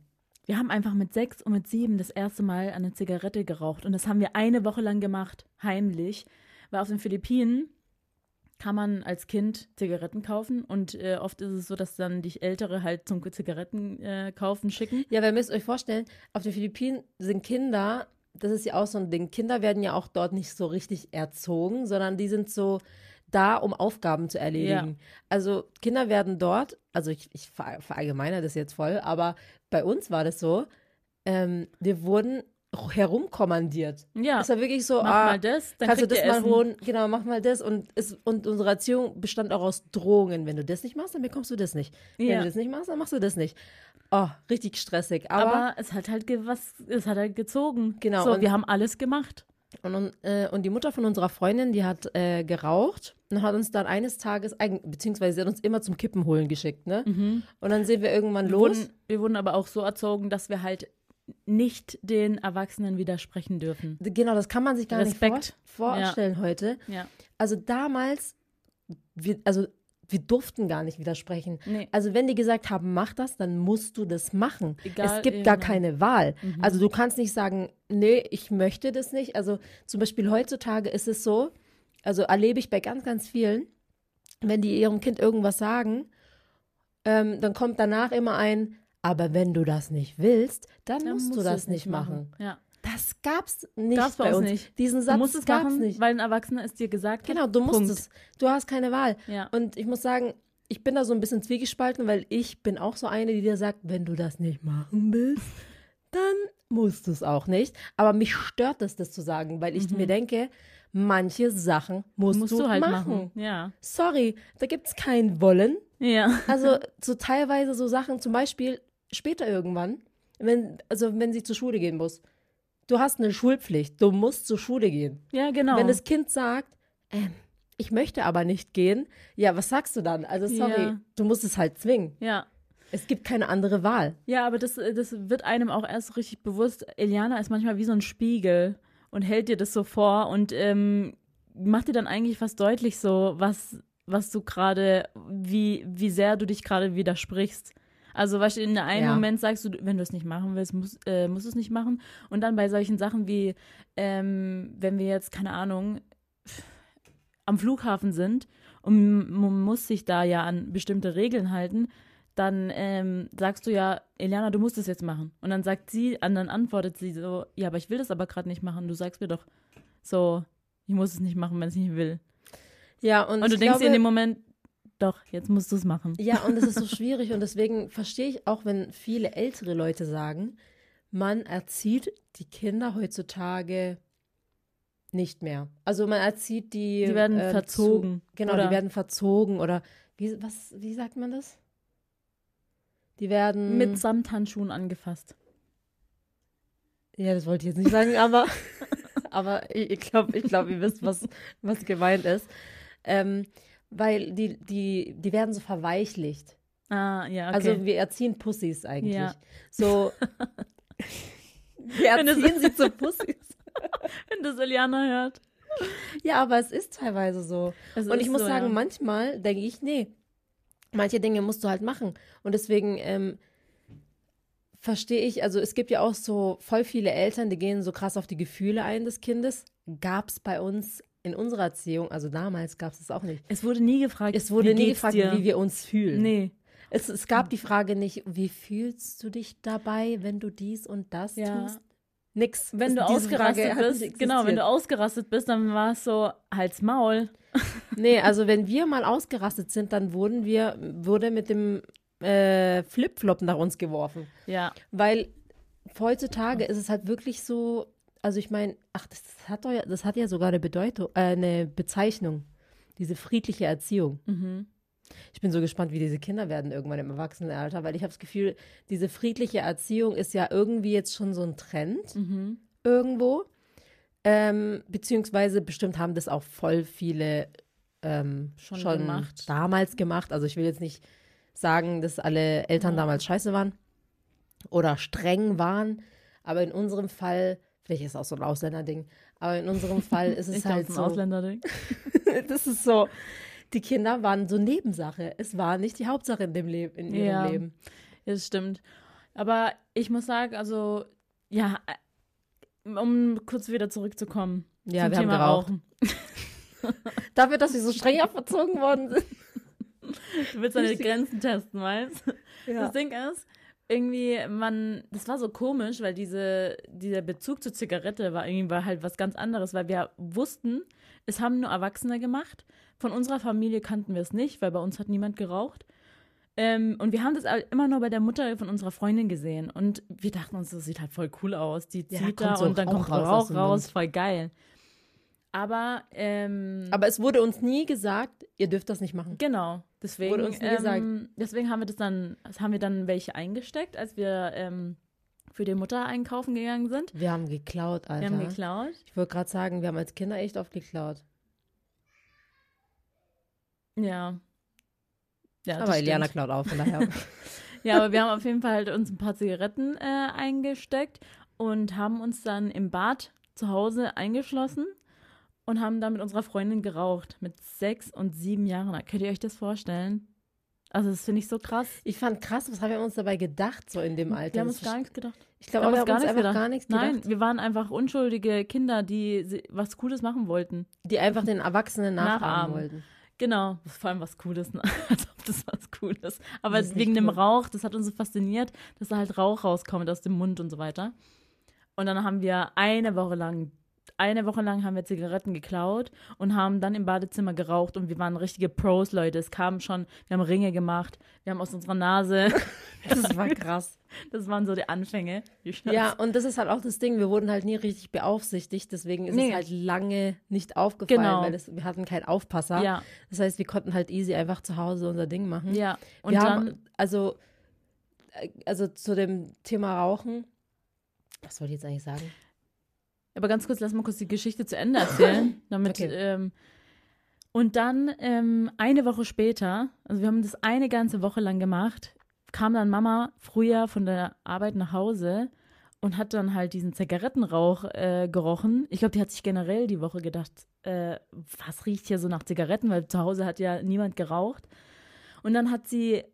Wir haben einfach mit sechs und mit sieben das erste Mal eine Zigarette geraucht. Und das haben wir eine Woche lang gemacht, heimlich. Weil auf den Philippinen kann man als Kind Zigaretten kaufen. Und äh, oft ist es so, dass dann die Ältere halt zum Zigaretten äh, kaufen schicken. Ja, ihr müsst euch vorstellen, auf den Philippinen sind Kinder, das ist ja auch so ein Ding, Kinder werden ja auch dort nicht so richtig erzogen, sondern die sind so da, um Aufgaben zu erledigen. Also Kinder werden dort, also ich, ich ver- verallgemeine das jetzt voll, aber bei uns war das so, ähm, wir wurden herumkommandiert. Ja. Es war wirklich so, Mach ah, mal das, dann kannst du das mal Essen. holen? Genau, mach mal das. Und, es, und unsere Erziehung bestand auch aus Drohungen. Wenn du das nicht machst, dann bekommst du das nicht. Wenn Ja. du das nicht machst, dann machst du das nicht. Oh, richtig stressig. Aber, Aber es hat halt was, es hat halt gezogen. Genau, So, und- wir haben alles gemacht. und, und, äh, und die Mutter von unserer Freundin, die hat äh, geraucht und hat uns dann eines Tages, beziehungsweise sie hat uns immer zum Kippen holen geschickt, ne? Und dann sind wir irgendwann Wir los. wurden, wir wurden aber auch so erzogen, dass wir halt nicht den Erwachsenen widersprechen dürfen. Genau, das kann man sich gar Respekt. nicht vor, vorstellen heute. Ja. Also damals, wir, also wir durften gar nicht widersprechen. Nee. Also wenn die gesagt haben, mach das, dann musst du das machen. Egal, es gibt gar genau. keine Wahl. Also du kannst nicht sagen, nee, ich möchte das nicht. Also zum Beispiel heutzutage ist es so, also erlebe ich bei ganz, ganz vielen, wenn die ihrem Kind irgendwas sagen, ähm, dann kommt danach immer ein, aber wenn du das nicht willst, dann, Dann musst, du musst das es nicht machen. Ja. Das gab's nicht Gab's bei bei uns nicht. Diesen Du Satz musst es gab's machen, nicht. weil ein Erwachsener es dir gesagt Genau, hat. du musst Punkt. es. Du hast keine Wahl. Ja. Und ich muss sagen, ich bin da so ein bisschen zwiegespalten, weil ich bin auch so eine, die dir sagt, wenn du das nicht machen willst, dann musst du es auch nicht. Aber mich stört es, das zu sagen, weil ich mir denke, manche Sachen musst. Musst du, du halt machen. machen. Ja. Sorry, da gibt es kein Wollen. Ja. Also so teilweise so Sachen, zum Beispiel später irgendwann, wenn, also wenn sie zur Schule gehen muss. Du hast eine Schulpflicht, du musst zur Schule gehen. Ja, genau. Wenn das Kind sagt, ähm, ich möchte aber nicht gehen, ja, was sagst du dann? Also sorry, Ja. du musst es halt zwingen. ja. Es gibt keine andere Wahl. Ja, aber das, das wird einem auch erst richtig bewusst. Eliana ist manchmal wie so ein Spiegel und hält dir das so vor und ähm, macht dir dann eigentlich fast deutlich so, was, was du gerade, wie, wie sehr du dich gerade widersprichst. Also, weißt du, in einem Ja. Moment sagst du, wenn du es nicht machen willst, musst, äh, musst du es nicht machen. Und dann bei solchen Sachen wie, ähm, wenn wir jetzt, keine Ahnung, am Flughafen sind und man muss sich da ja an bestimmte Regeln halten, dann ähm, sagst du ja, Eliana, du musst es jetzt machen. Und dann sagt sie, und dann antwortet sie so, ja, aber ich will das aber gerade nicht machen. Du sagst mir doch so, ich muss es nicht machen, wenn ich nicht will. Ja, und, Und du denkst glaube, dir in dem Moment, doch, jetzt musst du es machen. Ja, und es ist so schwierig und deswegen verstehe ich auch, wenn viele ältere Leute sagen, man erzieht die Kinder heutzutage nicht mehr. Also man erzieht die. Die werden ähm, verzogen, Zu, genau, oder? die werden verzogen oder wie, was, wie sagt man das? Die werden. Mit Samthandschuhen angefasst. Ja, das wollte ich jetzt nicht sagen, aber, aber ich, glaube, ich glaub, ihr wisst, was, was gemeint ist. Ähm, weil die, die, die werden so verweichlicht. Ah, ja, okay. Also wir erziehen Pussys eigentlich. Ja. So. wir erziehen sie zu Pussys. wenn das Eliana hört. Ja, aber es ist teilweise so. Es Und ich muss so, sagen, ja. manchmal denke ich, nee, manche Dinge musst du halt machen. Und deswegen ähm, verstehe ich, also es gibt ja auch so voll viele Eltern, die gehen so krass auf die Gefühle ein des Kindes. Gab es bei uns in unserer Erziehung, also damals gab es es auch nicht. Es wurde nie gefragt, Es wurde wie nie gefragt, dir? wie wir uns fühlen. Nee. Es, es gab die Frage nicht, wie fühlst du dich dabei, wenn du dies und das Ja. tust? Nix. Wenn du Frage ausgerastet nicht bist, genau, wenn du ausgerastet bist, dann war es so, Hals Maul. Nee, also wenn wir mal ausgerastet sind, dann wurden wir, wurde mit dem äh, Flipflop nach uns geworfen. Ja. Weil heutzutage ist es halt wirklich so, also ich meine, ach, das hat doch ja, das hat ja sogar eine Bedeutung, äh, eine Bezeichnung. Diese friedliche Erziehung. Mhm. Ich bin so gespannt, wie diese Kinder werden irgendwann im Erwachsenenalter, weil ich habe das Gefühl, diese friedliche Erziehung ist ja irgendwie jetzt schon so ein Trend Mhm. irgendwo. Ähm, beziehungsweise bestimmt haben das auch voll viele ähm, Schon schon, gemacht. damals gemacht. Also ich will jetzt nicht sagen, dass alle Eltern Ja. damals scheiße waren oder streng waren, aber in unserem Fall, vielleicht ist es auch so ein Ausländerding, aber in unserem Fall ist es Ich halt es ist ein so. Ausländerding. das ist so. Die Kinder waren so Nebensache. Es war nicht die Hauptsache in dem Leben, in ihrem Ja. Leben. Ja, das stimmt. Aber ich muss sagen, also, ja, um kurz wieder zurückzukommen. Ja, zum wir haben Thema geraucht. Rauchen. Dafür, dass wir so streng abgezogen worden sind. Du willst deine. Grenzen testen, weißt du? Ja. Das Ding ist, irgendwie, man, das war so komisch, weil diese, dieser Bezug zur Zigarette war irgendwie war halt was ganz anderes, weil wir wussten, es haben nur Erwachsene gemacht. Von unserer Familie kannten wir es nicht, weil bei uns hat niemand geraucht. Ähm, und wir haben das immer nur bei der Mutter von unserer Freundin gesehen. Und wir dachten uns, das sieht halt voll cool aus. Die Ja, zieht kommt da so und dann Rauch kommt raus Rauch raus, voll geil. Aber, ähm, Aber es wurde uns nie gesagt, ihr dürft das nicht machen. genau, deswegen, Wurde uns nie gesagt. ähm, deswegen haben wir das dann, haben wir dann welche eingesteckt, als wir ähm, für die Mutter einkaufen gegangen sind. Wir haben geklaut, Alter. Wir haben geklaut. Ich wollte gerade sagen, wir haben als Kinder echt oft geklaut. Ja. Ja, Aber Eliana stimmt. klaut auch, von daher. Ja, aber wir haben auf jeden Fall halt uns ein paar Zigaretten äh, eingesteckt und haben uns dann im Bad zu Hause eingeschlossen und haben dann mit unserer Freundin geraucht. Mit sechs und sieben Jahren. Könnt ihr euch das vorstellen? Also, das finde ich so krass. ich fand krass, was haben wir uns dabei gedacht, so in dem Alter? Wir haben uns gar nichts gedacht. Ich glaube, wir haben uns gar nichts einfach gedacht. gar nichts gedacht. Nein, wir waren einfach unschuldige Kinder, die was Cooles machen wollten. Die einfach den Erwachsenen nachahmen, Nachahmen. wollten. Genau, vor allem was Cooles, ne? als ob das was Cooles. Aber wegen dem cool. Rauch, das hat uns so fasziniert, dass da halt Rauch rauskommt aus dem Mund und so weiter. Und dann haben wir eine Woche lang, eine Woche lang haben wir Zigaretten geklaut und haben dann im Badezimmer geraucht und wir waren richtige Pros, Leute. Es kam schon, wir haben Ringe gemacht, wir haben aus unserer Nase, Das war krass. das waren so die Anfänge. Die ja, und das ist halt auch das Ding, wir wurden halt nie richtig beaufsichtigt, deswegen ist Nee. es halt lange nicht aufgefallen, Genau. weil es, wir hatten keinen Aufpasser. ja, Das heißt, wir konnten halt easy einfach zu Hause unser Ding machen. ja. Und wir dann, haben, also, äh, also zu dem Thema Rauchen, was wollte ich jetzt eigentlich sagen? Aber ganz kurz, lass mal kurz die Geschichte zu Ende erzählen. damit, Okay. ähm, und dann ähm, eine Woche später, also wir haben das eine ganze Woche lang gemacht, kam dann Mama früher von der Arbeit nach Hause und hat dann halt diesen Zigarettenrauch äh, gerochen. Ich glaube, die hat sich generell die Woche gedacht, äh, was riecht hier so nach Zigaretten, weil zu Hause hat ja niemand geraucht. Und dann hat sie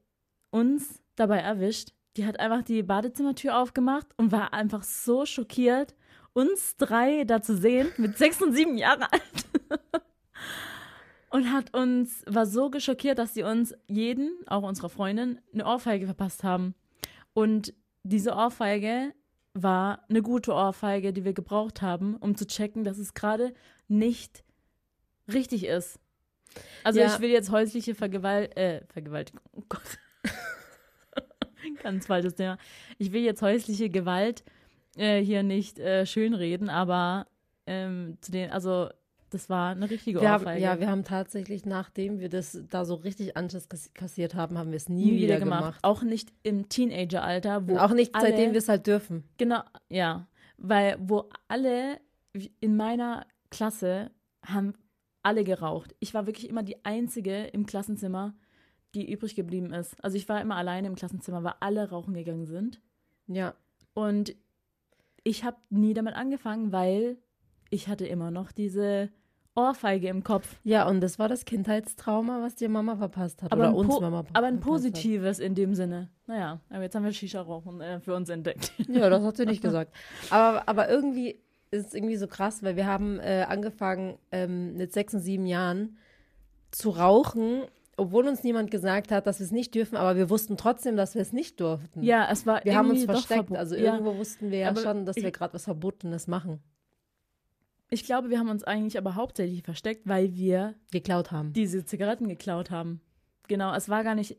uns dabei erwischt. Die hat einfach die Badezimmertür aufgemacht und war einfach so schockiert, uns drei da zu sehen, mit sechs und sieben Jahren alt. und hat uns, war so geschockiert, dass sie uns jeden, auch unserer Freundin, eine Ohrfeige verpasst haben. Und diese Ohrfeige war eine gute Ohrfeige, die wir gebraucht haben, um zu checken, dass es gerade nicht richtig ist. Also Ja. ich will jetzt häusliche Vergewalt äh, Vergewaltigung, oh Gott. Ganz falsches Thema. Ich will jetzt häusliche Gewalt äh, hier nicht äh, schönreden, aber ähm, zu den, also das war eine richtige Wir haben, Ohrfeige. ja, wir haben tatsächlich, nachdem wir das da so richtig Anschiss kass- kassiert haben, haben wir es nie, nie wieder gemacht. gemacht. Auch nicht im Teenageralter, wo auch nicht alle, seitdem wir es halt dürfen. Genau, ja. Weil wo alle in meiner Klasse haben alle geraucht. Ich war wirklich immer die Einzige im Klassenzimmer, die übrig geblieben ist. Also ich war immer alleine im Klassenzimmer, weil alle rauchen gegangen sind. Ja. Und ich habe nie damit angefangen, weil ich hatte immer noch diese Ohrfeige im Kopf. Ja, und das war das Kindheitstrauma, was dir Mama verpasst hat. Aber, oder ein, uns po Mama aber ein verpasst positives in dem Sinne. Naja, aber jetzt haben wir Shisha-Rauchen äh, für uns entdeckt. Hat. Ja, das hat sie nicht gesagt. Aber, aber irgendwie ist es irgendwie so krass, weil wir haben äh, angefangen ähm, mit sechs und sieben Jahren zu rauchen, obwohl uns niemand gesagt hat, dass wir es nicht dürfen, aber wir wussten trotzdem, dass wir es nicht durften. Ja, es war Wir haben uns versteckt, also ja. irgendwo wussten wir ja Aber schon, dass wir gerade was Verbotenes machen, Ich glaube, wir haben uns eigentlich aber hauptsächlich versteckt, weil wir geklaut haben. diese Zigaretten geklaut haben. Genau, es war gar nicht,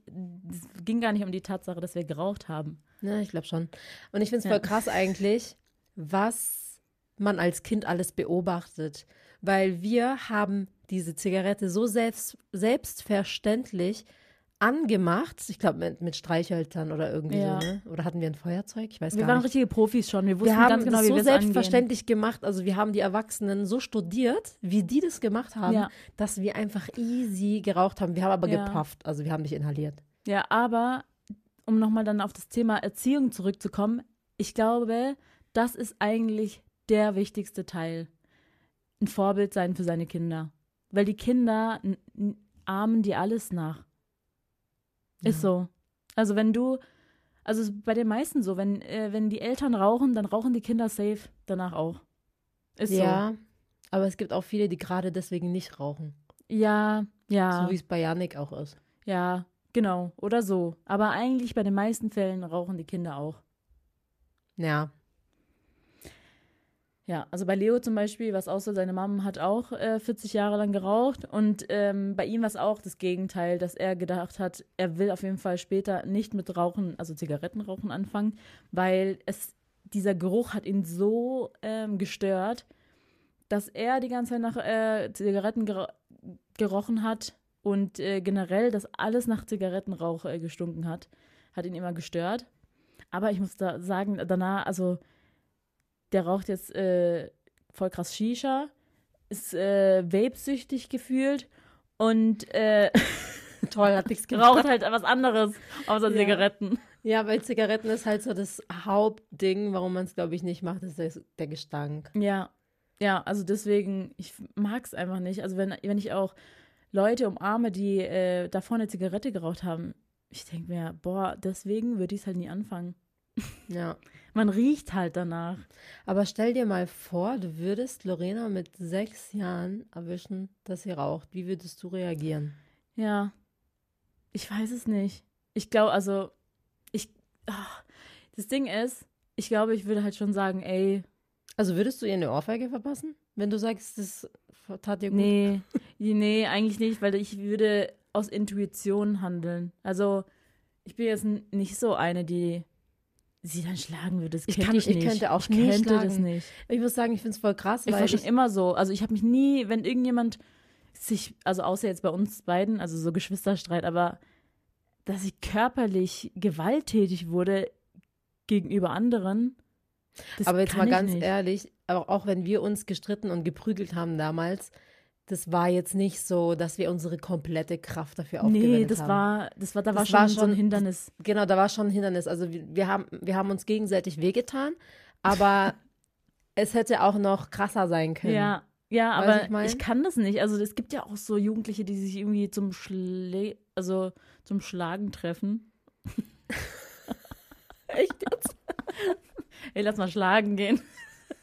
es ging gar nicht um die Tatsache, dass wir geraucht haben. Ja, ich glaube schon. Und ich finde es Ja. voll krass eigentlich, was man als Kind alles beobachtet. Weil wir haben diese Zigarette so selbst, selbstverständlich angemacht. Ich glaube, mit, mit Streichhölzern oder irgendwie Ja. so, ne? Oder hatten wir ein Feuerzeug? Ich weiß Wir gar waren nicht. richtige Profis schon. Wir wussten Wir haben ganz genau, das wie so wir es angehen. selbstverständlich gemacht. Also wir haben die Erwachsenen so studiert, wie die das gemacht haben, Ja. dass wir einfach easy geraucht haben. Wir haben aber Ja. gepufft, also wir haben nicht inhaliert. Ja, aber um nochmal dann auf das Thema Erziehung zurückzukommen, ich glaube, das ist eigentlich der wichtigste Teil. Ein Vorbild sein für seine Kinder. Weil die Kinder ahmen dir alles nach. Ist Ja. so. Also wenn du, also es ist bei den meisten so, wenn, äh, wenn die Eltern rauchen, dann rauchen die Kinder safe danach auch. Ist Ja, aber es gibt auch viele, die gerade deswegen nicht rauchen. so. Ja, ja. So wie es bei Janik auch ist. Ja, genau. Oder so. Aber eigentlich bei den meisten Fällen rauchen die Kinder auch. Ja. Ja, also bei Leo zum Beispiel, was auch so, seine Mom hat auch äh, 40 Jahre lang geraucht und ähm, bei ihm war es auch das Gegenteil, dass er gedacht hat, er will auf jeden Fall später nicht mit Rauchen, also Zigarettenrauchen anfangen, weil es, dieser Geruch hat ihn so ähm, gestört, dass er die ganze Zeit nach äh, Zigaretten ger gerochen hat und äh, generell, dass alles nach Zigarettenrauch äh, gestunken hat, hat ihn immer gestört. Aber ich muss da sagen, danach, also der raucht jetzt äh, voll krass Shisha, ist äh, vapesüchtig gefühlt und äh, Toll, hat nichts raucht halt was anderes außer Ja. Zigaretten. Ja, weil Zigaretten ist halt so das Hauptding, warum man es, glaube ich, nicht macht, ist der, der Gestank. Ja, ja, also deswegen, ich mag es einfach nicht. Also wenn, wenn ich auch Leute umarme, die äh, davor eine Zigarette geraucht haben, ich denke mir, boah, deswegen würde ich es halt nie anfangen. Ja. Man riecht halt danach. Aber stell dir mal vor, du würdest Lorena mit sechs Jahren erwischen, dass sie raucht. Wie würdest du reagieren? Ja, ich weiß es nicht. Ich glaube, also, ich, ach, das Ding ist, ich glaube, ich würde halt schon sagen, ey, Also würdest du ihr eine Ohrfeige verpassen, wenn du sagst, das tat dir gut? nee, nee, eigentlich nicht, weil ich würde aus Intuition handeln. Also, ich bin jetzt nicht so eine, die sie dann schlagen würde. Das Ich könnte kann- ich ich nicht. könnte auch ich nie könnte das nicht. Ich muss sagen, ich finde es voll krass, Ich war schon immer so. Also ich habe mich nie, wenn irgendjemand sich, also außer jetzt bei uns beiden, also so Geschwisterstreit, aber dass ich körperlich gewalttätig wurde gegenüber anderen. Aber jetzt mal ganz nicht. ehrlich, auch wenn wir uns gestritten und geprügelt haben damals, das war jetzt nicht so, dass wir unsere komplette Kraft dafür aufgewendet Nee, das haben. war, das war, da war Das schon war so ein schon- Hindernis. Genau, da war schon ein Hindernis. Also wir, wir, haben, wir haben uns gegenseitig wehgetan, aber es hätte auch noch krasser sein können. Ja, ja, aber ich mein? ich kann das nicht. Also es gibt ja auch so Jugendliche, die sich irgendwie zum Schlä also zum Schlagen treffen. Echt jetzt? Ey, lass mal schlagen gehen.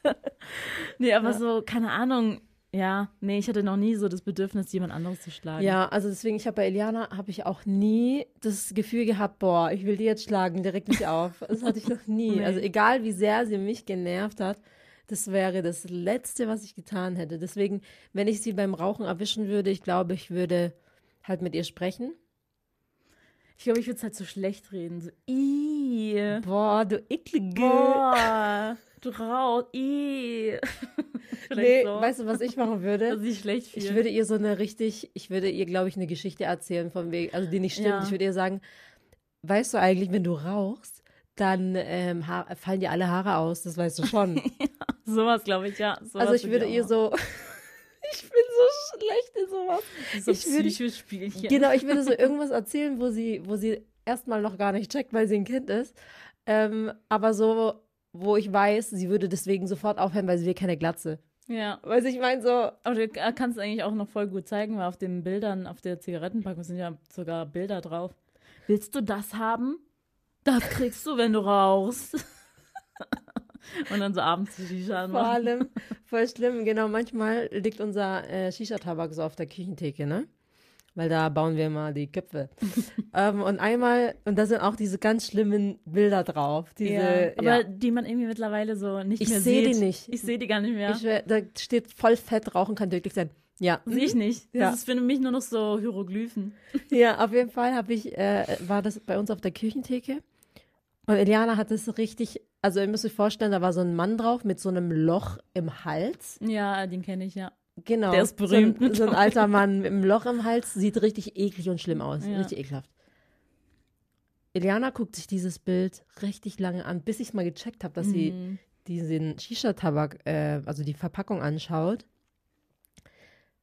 nee, aber so, keine Ahnung. Ja, nee, ich hatte noch nie so das Bedürfnis, jemand anderes zu schlagen. Ja, also deswegen, ich habe bei Eliana, habe ich auch nie das Gefühl gehabt, boah, ich will die jetzt schlagen, direkt mich auf. Das hatte ich noch nie. Nee. Also egal, wie sehr sie mich genervt hat, das wäre das Letzte, was ich getan hätte. Deswegen, wenn ich sie beim Rauchen erwischen würde, ich glaube, ich würde halt mit ihr sprechen. Ich glaube, ich würde es halt so schlecht reden. So, ih, Boah, du eklige. boah, du. Vielleicht Nee, so, weißt du, was ich machen würde? dass ich schlecht fühle. Ich würde ihr so eine richtig, ich würde ihr, glaube ich, eine Geschichte erzählen von wegen, also die nicht stimmt. Ja. Ich würde ihr sagen, weißt du eigentlich, wenn du rauchst, dann ähm, fallen dir alle Haare aus, das weißt du schon. Sowas, glaube ich, ja. Sowas also ich würde ihr so, ich bin so schlecht in sowas. so ich würde- Psychospielchen. Genau, ich würde so irgendwas erzählen, wo sie, wo sie erstmal noch gar nicht checkt, weil sie ein Kind ist. Ähm, aber so, wo ich weiß, sie würde deswegen sofort aufhören, weil sie will keine Glatze. Ja. Weiß ich meine so, Aber du kannst eigentlich auch noch voll gut zeigen, weil auf den Bildern, auf der Zigarettenpackung sind ja sogar Bilder drauf. Willst du das haben? Das kriegst du, wenn du rauchst. Und dann so abends die Shisha Vor allem, voll schlimm, genau, manchmal liegt unser äh, Shisha-Tabak so auf der Küchentheke, ne? Weil da bauen wir immer die Köpfe. ähm, und einmal, und da sind auch diese ganz schlimmen Bilder drauf. Diese, ja, ja, aber die man irgendwie mittlerweile so nicht Ich mehr seh sieht. die nicht. Ich sehe die gar nicht mehr. ich, da steht voll fett, rauchen kann tödlich sein. Ja. Sehe ich nicht. Das Ja. ist für mich nur noch so Hieroglyphen. Ja, auf jeden Fall habe ich, äh, war das bei uns auf der Küchentheke. Und Eliana hat das richtig, also ihr müsst euch vorstellen, da war so ein Mann drauf mit so einem Loch im Hals. Ja, den kenne ich, ja. Genau. Der ist berühmt. So ein, so ein alter Mann mit einem Loch im Hals, sieht richtig eklig und schlimm aus. Ja. Richtig ekelhaft. Eliana guckt sich dieses Bild richtig lange an, bis ich mal gecheckt habe, dass sie Mhm. diesen Shisha-Tabak, äh, also die Verpackung anschaut.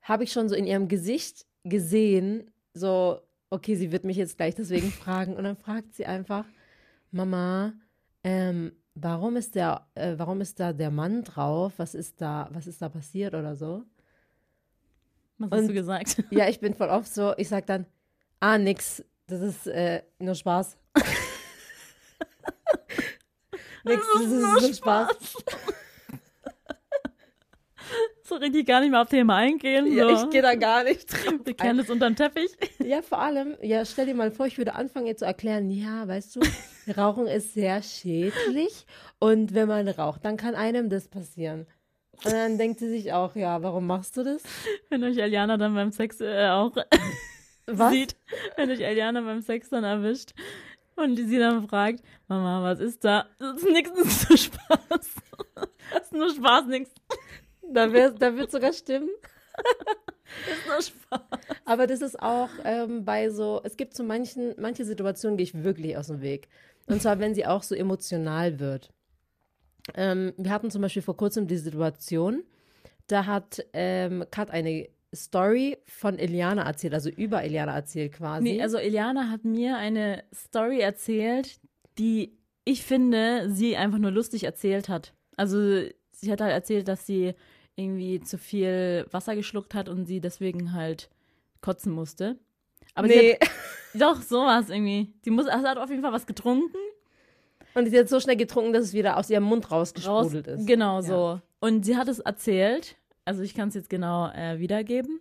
Habe ich schon so in ihrem Gesicht gesehen, so, okay, sie wird mich jetzt gleich deswegen fragen. Und dann fragt sie einfach, Mama, ähm, warum ist der, äh, warum ist da der Mann drauf? Was ist da, was ist da passiert oder so? Was hast Und- du gesagt? Ja, ich bin voll oft so, ich sag dann, ah, nix, das ist äh, nur Spaß. nix, das ist nur Spaß. So richtig gar nicht mehr auf Thema eingehen. So. Ja, ich gehe da gar nicht drauf. Wir kennen das unterm Teppich. Ja, vor allem, ja, stell dir mal vor, ich würde anfangen, ihr zu erklären, ja, weißt du, Rauchen ist sehr schädlich und wenn man raucht, dann kann einem das passieren. Und dann denkt sie sich auch, ja, warum machst du das? Wenn euch Eliana dann beim Sex äh, auch Was? sieht, wenn euch Eliana beim Sex dann erwischt und sie dann fragt, Mama, was ist da? Das ist nichts, das ist nur Spaß. Das ist nur Spaß, nichts. Da, wär, da wird sogar stimmen. Das ist nur Spaß. Aber das ist auch ähm, bei so, es gibt so manchen, manche Situationen, gehe ich wirklich aus dem Weg. Und zwar, wenn sie auch so emotional wird. Ähm, wir hatten zum Beispiel vor kurzem die Situation, da hat ähm, Kat eine Story von Eliana erzählt, also über Eliana erzählt quasi. Nee, also Eliana hat mir eine Story erzählt, die ich finde, sie einfach nur lustig erzählt hat. Also sie hat halt erzählt, dass sie irgendwie zu viel Wasser geschluckt hat und sie deswegen halt kotzen musste. Aber sie nee. hat, doch, so war es irgendwie. Sie muss, also hat auf jeden Fall was getrunken. Und sie hat so schnell getrunken, dass es wieder aus ihrem Mund Raus, rausgesprudelt ist. Genau so. Und sie hat es erzählt, also ich kann es jetzt genau äh, wiedergeben.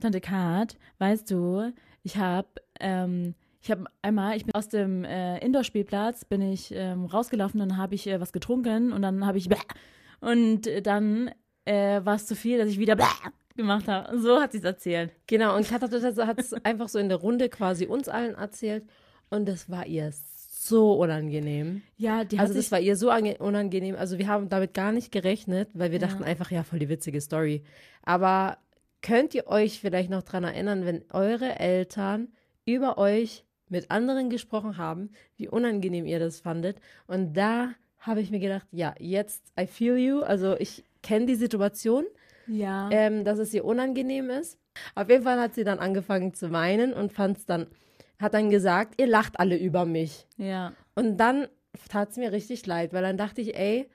Tante Kat, weißt du, ich habe ähm, ich habe einmal, ich bin aus dem äh, Indoor-Spielplatz, bin ich ähm, rausgelaufen, dann habe ich äh, was getrunken und dann habe ich und dann äh, war es zu viel, dass ich wieder gemacht habe. So hat sie es erzählt. Genau, und Kat hat es einfach so in der Runde quasi uns allen erzählt und das war ihr so unangenehm. Ja, die hat Also das war ihr so ange- unangenehm. Also wir haben damit gar nicht gerechnet, weil wir Ja. dachten einfach, ja, voll die witzige Story. Aber könnt ihr euch vielleicht noch dran erinnern, wenn eure Eltern über euch mit anderen gesprochen haben, wie unangenehm ihr das fandet? Und da habe ich mir gedacht, ja, jetzt I feel you. Also ich kenne die Situation, ja, ähm, dass es ihr unangenehm ist. Auf jeden Fall hat sie dann angefangen zu weinen und fand es dann, hat dann gesagt, ihr lacht alle über mich. ja, Und dann tat es mir richtig leid, weil dann dachte ich, ey,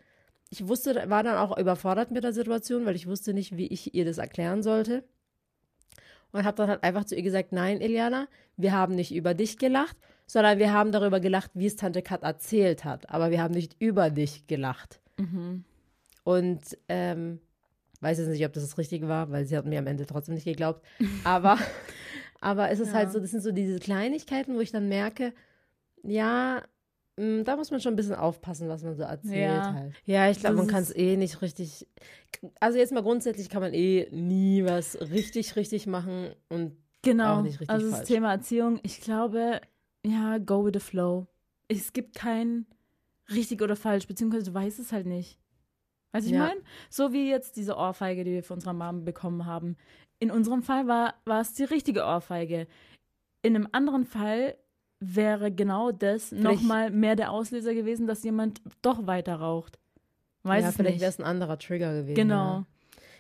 ich wusste, war dann auch überfordert mit der Situation, weil ich wusste nicht, wie ich ihr das erklären sollte. Und habe dann halt einfach zu ihr gesagt, nein, Eliana, wir haben nicht über dich gelacht, sondern wir haben darüber gelacht, wie es Tante Kat erzählt hat. Aber wir haben nicht über dich gelacht. mhm. Und ähm, weiß jetzt nicht, ob das das Richtige war, weil sie hat mir am Ende trotzdem nicht geglaubt. Aber, aber es ist Ja. halt so, das sind so diese Kleinigkeiten, wo ich dann merke, ja, mh, da muss man schon ein bisschen aufpassen, was man so erzählt Ja. halt. Ja, ich glaube, Das man kann es eh nicht richtig. Also jetzt mal grundsätzlich kann man eh nie was richtig, richtig machen und Genau. Auch nicht richtig also das falsch. Thema Erziehung, ich glaube, ja, go with the flow. Es gibt kein richtig oder falsch, beziehungsweise du weißt es halt nicht. Weißt du, ich Ja. meine? So wie jetzt diese Ohrfeige, die wir von unserer Mom bekommen haben. In unserem Fall war, war es die richtige Ohrfeige. In einem anderen Fall wäre genau das nochmal mehr der Auslöser gewesen, dass jemand doch weiter raucht. Weiß ja, vielleicht wäre es ein anderer Trigger gewesen. Genau. Ja.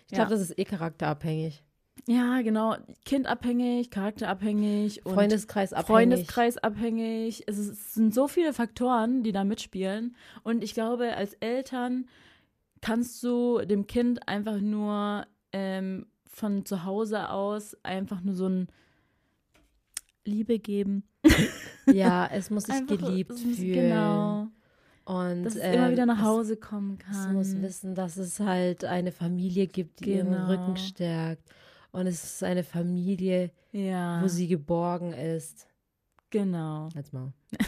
Ich glaube, Ja. das ist eh charakterabhängig. Ja, genau. Kindabhängig, charakterabhängig und Freundeskreis abhängig. Freundeskreis abhängig. Es, ist, es sind so viele Faktoren, die da mitspielen. Und ich glaube, als Eltern kannst du dem Kind einfach nur ähm, von zu Hause aus einfach nur so ein Liebe geben. Ja, es muss sich Einfach, geliebt es muss- fühlen. Genau. Und Dass es ähm, immer wieder nach es- Hause kommen Es kann. muss wissen, dass es halt eine Familie gibt, die ihren Genau. Rücken stärkt. Und es ist eine Familie, ja, wo sie geborgen ist. genau. Jetzt mal.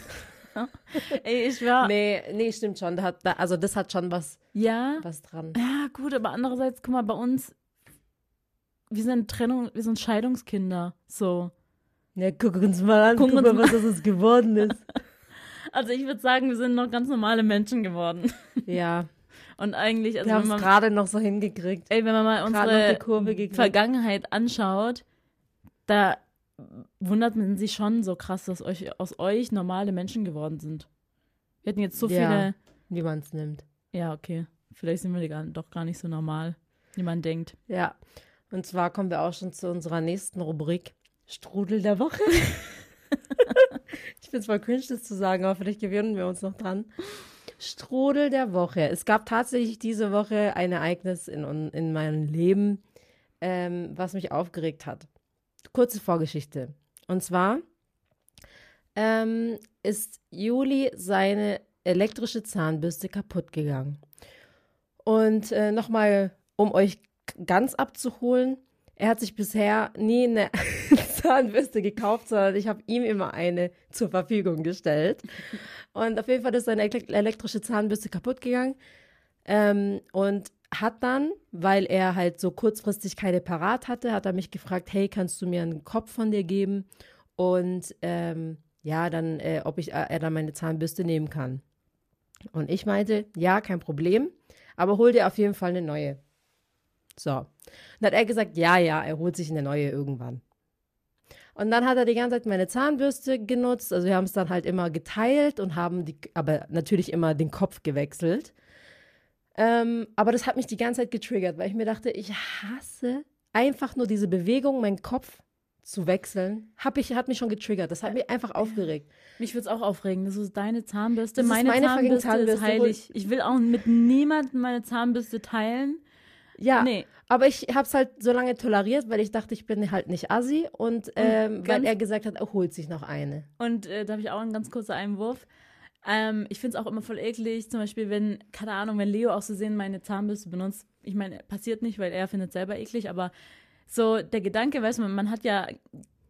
Ey, ich war. Nee, nee, stimmt schon. Da hat, da, also das hat schon was, Ja, was dran. Ja, gut, aber andererseits, guck mal, bei uns, wir sind Trennung, wir sind Scheidungskinder. So. Ja, guck uns mal an, Guck guck, mal, was aus uns geworden ist. Also ich würde sagen, wir sind noch ganz normale Menschen geworden. ja, Und eigentlich, also wir haben es gerade noch so hingekriegt. ey, wenn man mal unsere. Vergangenheit anschaut, da wundert man sich schon so krass, dass euch, aus euch normale Menschen geworden sind. Wir hatten jetzt so Ja. viele. Wie man es nimmt. Ja, okay. Vielleicht sind wir gar, doch gar nicht so normal, wie man denkt. Ja. Und zwar kommen wir auch schon zu unserer nächsten Rubrik. Strudel der Woche. ich finde es voll cringe, das zu sagen, aber vielleicht gewöhnen wir uns noch dran. Strudel der Woche. Es gab tatsächlich diese Woche ein Ereignis in, in meinem Leben, ähm, was mich aufgeregt hat. Kurze Vorgeschichte. Und zwar ähm, ist Juli seine elektrische Zahnbürste kaputt gegangen. Und äh, nochmal, um euch ganz abzuholen, er hat sich bisher nie eine Zahnbürste gekauft, sondern ich habe ihm immer eine zur Verfügung gestellt. Und auf jeden Fall ist seine elek- elektrische Zahnbürste kaputt gegangen. Ähm, und hat dann, weil er halt so kurzfristig keine parat hatte, hat er mich gefragt, hey, kannst du mir einen Kopf von dir geben? Und ähm, ja, dann, äh, ob ich, äh, er dann meine Zahnbürste nehmen kann. Und ich meinte, ja, kein Problem, aber hol dir auf jeden Fall eine neue. So. Dann hat er gesagt, ja, ja, er holt sich eine neue irgendwann. Und dann hat er die ganze Zeit meine Zahnbürste genutzt. Also wir haben es dann halt immer geteilt und haben die, aber natürlich immer den Kopf gewechselt. Ähm, aber das hat mich die ganze Zeit getriggert, weil ich mir dachte, ich hasse einfach nur diese Bewegung, meinen Kopf zu wechseln, hab ich, hat mich schon getriggert. Das hat mich einfach aufgeregt. Mich würde es auch aufregen. Das ist deine Zahnbürste. Das ist meine, meine Zahnbürste, fucking ist Zahnbürste. heilig. Ich will auch mit niemandem meine Zahnbürste teilen. Ja, Nee. aber ich habe es halt so lange toleriert, weil ich dachte, ich bin halt nicht assi und ähm, weil er gesagt hat, er holt sich noch eine. Und äh, da habe ich auch einen ganz kurzen Einwurf. Ähm, ich finde es auch immer voll eklig, zum Beispiel, wenn, keine Ahnung, wenn Leo auch so sehen meine Zahnbürste benutzt. Ich meine, passiert nicht, weil er findet selber eklig, aber so der Gedanke, weißt du, man, man hat ja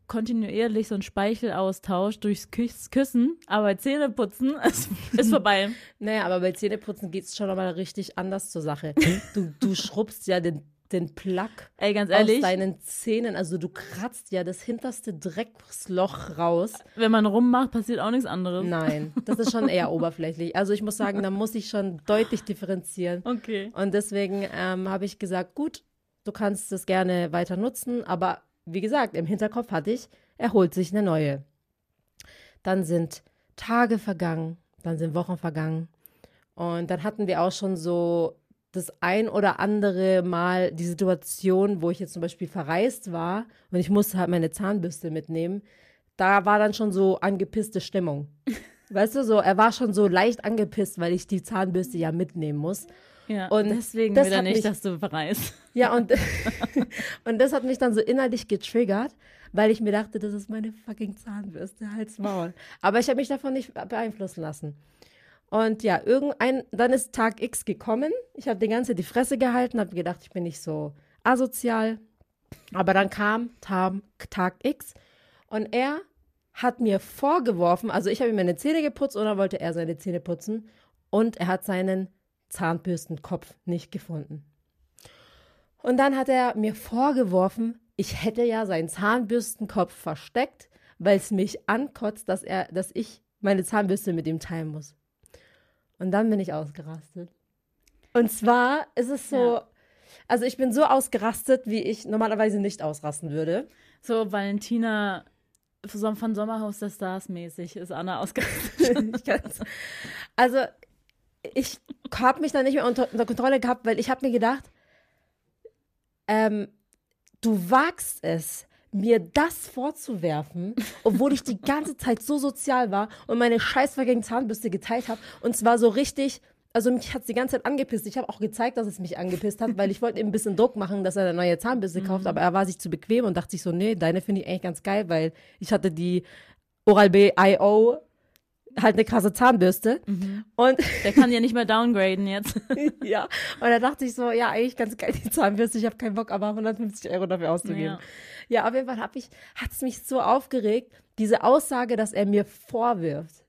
kontinuierlich so einen Speichelaustausch durchs Küss Küssen, aber Zähneputzen ist, ist vorbei. Naja, aber bei Zähneputzen geht es schon nochmal richtig anders zur Sache. Du, du schrubbst ja den, den Plack Ey, ganz aus ehrlich, deinen Zähnen, also du kratzt ja das hinterste Drecksloch raus. wenn man rummacht, passiert auch nichts anderes. Nein, das ist schon eher oberflächlich. Also ich muss sagen, da muss ich schon deutlich differenzieren. Okay. Und deswegen ähm, habe ich gesagt, gut, du kannst es gerne weiter nutzen, aber wie gesagt, im Hinterkopf hatte ich, er holt sich eine neue. Dann sind Tage vergangen, dann sind Wochen vergangen und dann hatten wir auch schon so das ein oder andere Mal die Situation, wo ich jetzt zum Beispiel verreist war und ich musste halt meine Zahnbürste mitnehmen. Da war dann schon so angepisste Stimmung. Weißt du, so, er war schon so leicht angepisst, weil ich die Zahnbürste ja mitnehmen muss. Ja, Und deswegen das will er nicht, mich- dass du verreist. Ja, und, und das hat mich dann so innerlich getriggert, weil ich mir dachte, das ist meine fucking Zahnbürste, halt's Maul. Aber ich habe mich davon nicht beeinflussen lassen. Und ja, irgendein, dann ist Tag X gekommen. Ich habe die ganze die Fresse gehalten, habe gedacht, ich bin nicht so asozial. Aber dann kam Tag, Tag X und er hat mir vorgeworfen, also ich habe ihm meine Zähne geputzt dann wollte er seine Zähne putzen und er hat seinen Zahnbürstenkopf nicht gefunden. Und dann hat er mir vorgeworfen, ich hätte ja seinen Zahnbürstenkopf versteckt, weil es mich ankotzt, dass er, dass ich meine Zahnbürste mit ihm teilen muss. Und dann bin ich ausgerastet. Und zwar ist es so, Ja. also ich bin so ausgerastet, wie ich normalerweise nicht ausrasten würde. So Valentina von Sommerhaus der Stars mäßig ist Anna ausgerastet. ich. Also ich habe mich da nicht mehr unter, unter Kontrolle gehabt, weil ich habe mir gedacht, ähm, du wagst es, mir das vorzuwerfen, obwohl ich die ganze Zeit so sozial war und meine scheißvergegen Zahnbürste geteilt habe. Und zwar so richtig, also mich hat es die ganze Zeit angepisst. Ich habe auch gezeigt, dass es mich angepisst hat, weil ich wollte ihm ein bisschen Druck machen, dass er eine neue Zahnbürste kauft, aber er war sich zu bequem und dachte sich so, nee, deine finde ich eigentlich ganz geil, weil ich hatte die Oral-B I.O. halt eine krasse Zahnbürste. Und Der kann ja nicht mehr downgraden jetzt. ja, und da dachte ich so, ja, eigentlich ganz geil die Zahnbürste, ich habe keinen Bock, aber 150 Euro dafür auszugeben. Ja. Ja, auf jeden Fall ich, hat es mich so aufgeregt, diese Aussage, dass er mir vorwirft,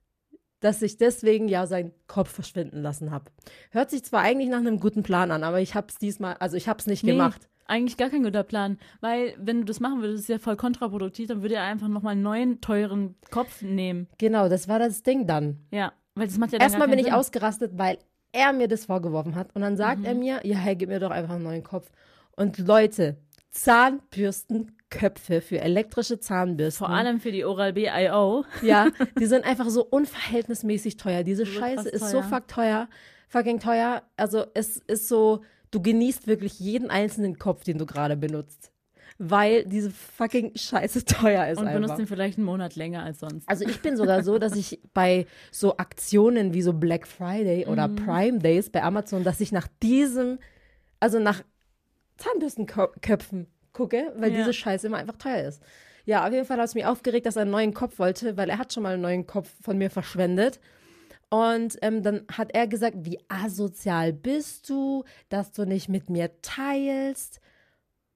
dass ich deswegen ja seinen Kopf verschwinden lassen habe. Hört sich zwar eigentlich nach einem guten Plan an, aber ich habe es diesmal, also ich habe es nicht Nee, gemacht. Eigentlich gar kein guter Plan, weil wenn du das machen würdest, ist ja voll kontraproduktiv, dann würde er einfach nochmal einen neuen, teuren Kopf nehmen. Genau, das war das Ding dann. Ja, weil das macht ja dann Erstmal bin ich Sinn. ausgerastet, weil er mir das vorgeworfen hat. Und dann sagt Mhm. er mir, ja, hey, gib mir doch einfach einen neuen Kopf. Und Leute, Zahnbürstenköpfe für elektrische Zahnbürsten. Vor allem für die Oral-B I.O. Ja, die sind einfach so unverhältnismäßig teuer. Diese So Scheiße ist so teuer. fuck teuer, fucking teuer. Also es ist so, du genießt wirklich jeden einzelnen Kopf, den du gerade benutzt. Weil diese fucking Scheiße teuer ist und einfach. benutzt ihn vielleicht einen Monat länger als sonst. Also ich bin sogar so, dass ich bei so Aktionen wie so Black Friday oder Mhm. Prime Days bei Amazon, dass ich nach diesem, also nach Zahnbürstenköpfen gucke, weil Ja. diese Scheiße immer einfach teuer ist. Ja, auf jeden Fall hat es mich aufgeregt, dass er einen neuen Kopf wollte, weil er hat schon mal einen neuen Kopf von mir verschwendet. Und ähm, dann hat er gesagt, wie asozial bist du, dass du nicht mit mir teilst.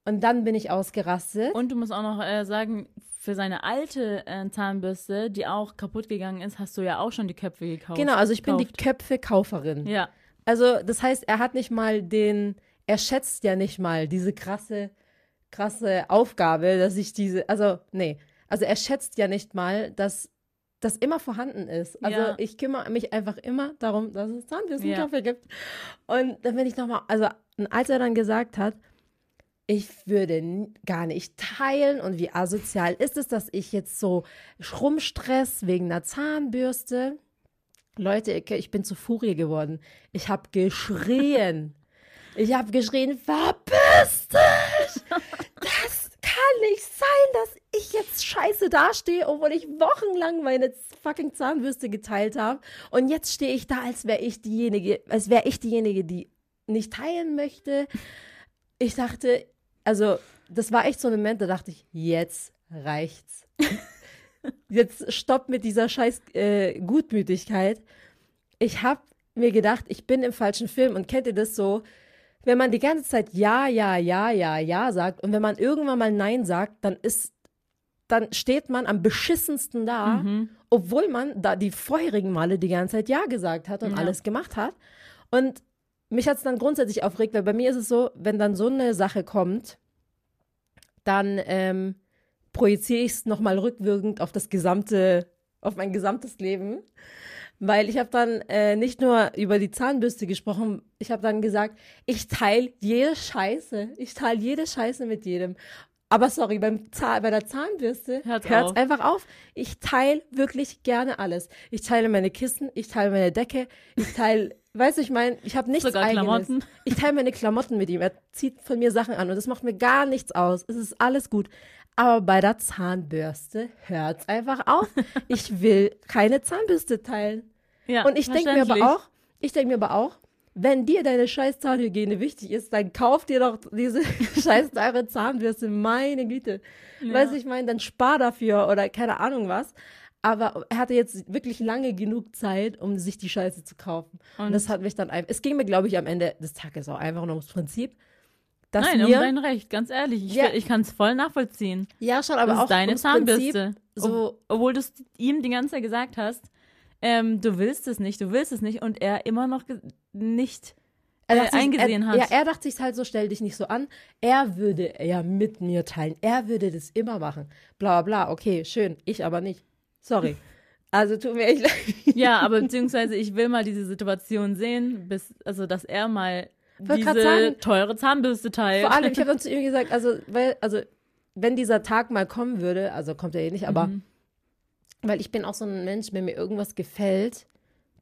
Und dann bin ich ausgerastet. Und du musst auch noch äh, sagen, für seine alte äh, Zahnbürste, die auch kaputt gegangen ist, hast du ja auch schon die Köpfe gekauft. genau, also ich bin die gekauft. Köpfe-Kauferin. Ja, Also, das heißt, er hat nicht mal den, er schätzt ja nicht mal diese krasse, krasse Aufgabe, dass ich diese, also, nee, also er schätzt ja nicht mal, dass das immer vorhanden ist. Also Ja. ich kümmere mich einfach immer darum, dass es Zahnbürstenkaffee Ja. gibt. Und dann bin ich nochmal, also als er dann gesagt hat, ich würde gar nicht teilen und wie asozial ist es, dass ich jetzt so rumstress wegen einer Zahnbürste. Leute, ich- ich bin zu Furie geworden. Ich habe geschrien. Ich habe geschrien, verpiss dich! Kann nicht sein, dass ich jetzt scheiße dastehe, obwohl ich wochenlang meine fucking Zahnbürste geteilt habe. Und jetzt stehe ich da, als wäre ich diejenige, als wäre ich diejenige, die nicht teilen möchte. Ich dachte, also, das war echt so ein Moment, da dachte ich, jetzt reicht's. jetzt stopp mit dieser scheiß äh, Gutmütigkeit. Ich habe mir gedacht, ich bin im falschen Film und kennt ihr das so, wenn man die ganze Zeit ja, ja, ja, ja, ja sagt und wenn man irgendwann mal nein sagt, dann ist dann steht man am beschissensten da, Mhm. obwohl man da die vorherigen Male die ganze Zeit ja gesagt hat und Ja. alles gemacht hat. Und mich hat es dann grundsätzlich aufregt, weil bei mir ist es so, wenn dann so eine Sache kommt, dann ähm, projiziere ich es nochmal rückwirkend auf das gesamte, auf mein gesamtes Leben. Weil ich habe dann äh, nicht nur über die Zahnbürste gesprochen, ich habe dann gesagt, ich teile jede Scheiße. Ich teile jede Scheiße mit jedem. Aber sorry, beim Zahn, bei der Zahnbürste hört es einfach auf. Ich teile wirklich gerne alles. Ich teile meine Kissen, ich teile meine Decke, ich teile, weißt du, ich meine, ich habe nichts Sogar eigenes. Klamotten. Ich teile meine Klamotten mit ihm. Er zieht von mir Sachen an und das macht mir gar nichts aus. Es ist alles gut. Aber bei der Zahnbürste hört es einfach auf. Ich will keine Zahnbürste teilen. Ja, Und ich denke mir aber auch, ich denke mir aber auch, wenn dir deine scheiß Zahnhygiene wichtig ist, dann kauf dir doch diese scheiß teure Zahnbürste, meine Güte. Weißt du, ich meine, dann spar dafür oder keine Ahnung was. Aber er hatte jetzt wirklich lange genug Zeit, um sich die Scheiße zu kaufen. Und, Und- das hat mich dann einfach, es ging mir, glaube ich, am Ende des Tages auch einfach nur ums Prinzip, dass Nein, um mir, dein Recht, ganz ehrlich. Ich, Ja. ich kann es voll nachvollziehen. ja schon, aber das auch ist deine ums Prinzip, Zahnbürste. so, Ob, obwohl du es ihm die ganze Zeit gesagt hast, ähm, du willst es nicht, du willst es nicht und er immer noch nicht. er äh, sich- eingesehen er, hat. Ja, er dachte sich halt so, stell dich nicht so an. Er würde ja mit mir teilen. Er würde das immer machen. Bla bla, okay, schön. Ich aber nicht. Sorry. Also tut mir echt leid. Ja, aber beziehungsweise ich will mal diese Situation sehen, bis, also dass er mal diese sagen, teure Zahnbürste teilt. Vor allem, ich habe dann zu ihm gesagt, also, weil, also, wenn dieser Tag mal kommen würde, also kommt er eh nicht, aber Mhm. Weil ich bin auch so ein Mensch, wenn mir irgendwas gefällt,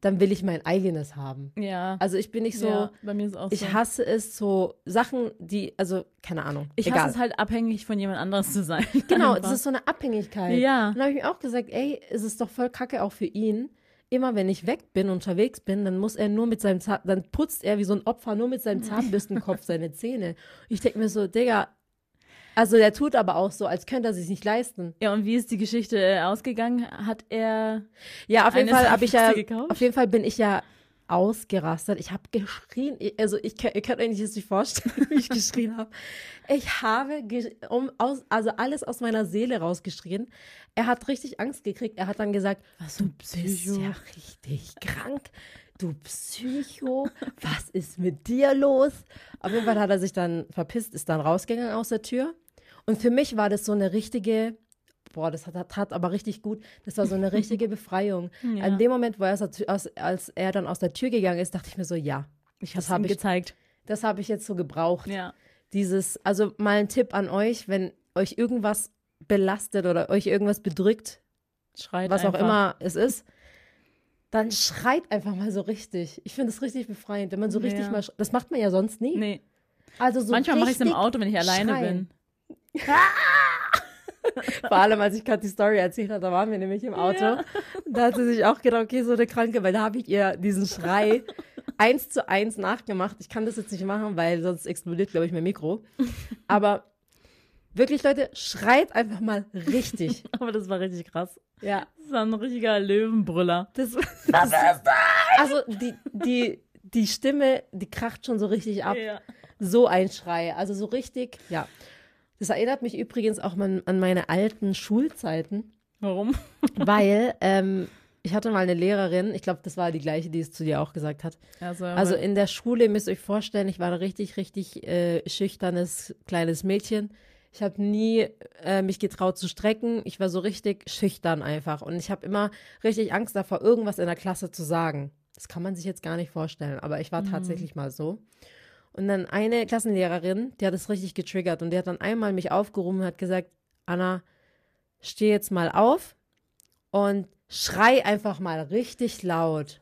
dann will ich mein eigenes haben. ja. Also ich bin nicht so, ja, bei mir ist auch ich so. hasse es, so Sachen, die, also, keine Ahnung. ich egal. hasse es halt abhängig von jemand anderes zu sein. Genau, Einfach. das ist so eine Abhängigkeit. Ja. Und dann habe ich mir auch gesagt, ey, es ist doch voll kacke auch für ihn. Immer wenn ich weg bin, unterwegs bin, dann muss er nur mit seinem Zahn, dann putzt er wie so ein Opfer nur mit seinem Zahnbürstenkopf seine Zähne. Ich denke mir so, Digga, also der tut aber auch so, als könnte er sich nicht leisten. Ja, und wie ist die Geschichte äh, ausgegangen? Hat er. Ja, auf jeden Fall habe ich ja, gekauft? auf jeden Fall bin ich ja ausgerastet. Ich habe geschrien, also ich, ihr könnt euch das nicht vorstellen, wie ich geschrien habe. Ich habe um, aus, also alles aus meiner Seele rausgeschrien. Er hat richtig Angst gekriegt. Er hat dann gesagt, Was du bist ja richtig krank. Du Psycho, was ist mit dir los? Auf jeden Fall hat er sich dann verpisst, ist dann rausgegangen aus der Tür. Und für mich war das so eine richtige, boah, das hat, tat aber richtig gut. Das war so eine richtige Befreiung. Ja. An dem Moment, wo er aus, als er dann aus der Tür gegangen ist, dachte ich mir so, ja, Ich das habe hab ihm ich- gezeigt. das habe ich jetzt so gebraucht. Ja. Dieses, also mal ein Tipp an euch, wenn euch irgendwas belastet oder euch irgendwas bedrückt, Schreit was auch einfach. immer es ist, dann schreit einfach mal so richtig. Ich finde es richtig befreiend, wenn man so richtig Ja. mal, das macht man ja sonst nie. Nee. Also so Manchmal mache ich es im Auto, wenn ich alleine schreien. bin. Vor allem, als ich gerade die Story erzählt habe, da waren wir nämlich im Auto. Da hat sie sich auch gedacht, okay, so eine Kranke, weil da habe ich ihr diesen Schrei eins zu eins nachgemacht. Ich kann das jetzt nicht machen, weil sonst explodiert, glaube ich, mein Mikro. Aber wirklich, Leute, schreit einfach mal richtig. Aber das war richtig krass. Ja. Das war ein richtiger Löwenbrüller. Das, das Also die, die, die Stimme, die kracht schon so richtig ab. Ja. So ein Schrei. Also so richtig, ja. Das erinnert mich übrigens auch man, an meine alten Schulzeiten. Warum? Weil ähm, ich hatte mal eine Lehrerin, ich glaube, das war die gleiche, die es zu dir auch gesagt hat. Also, Also in der Schule, ihr müsst euch vorstellen, ich war ein richtig, richtig äh, schüchternes kleines Mädchen. Ich habe nie äh, mich getraut zu strecken. Ich war so richtig schüchtern einfach. Und ich habe immer richtig Angst davor, irgendwas in der Klasse zu sagen. Das kann man sich jetzt gar nicht vorstellen, aber ich war tatsächlich mal so. Und dann eine Klassenlehrerin, die hat es richtig getriggert und die hat dann einmal mich aufgerufen und hat gesagt, Anna, steh jetzt mal auf und schrei einfach mal richtig laut.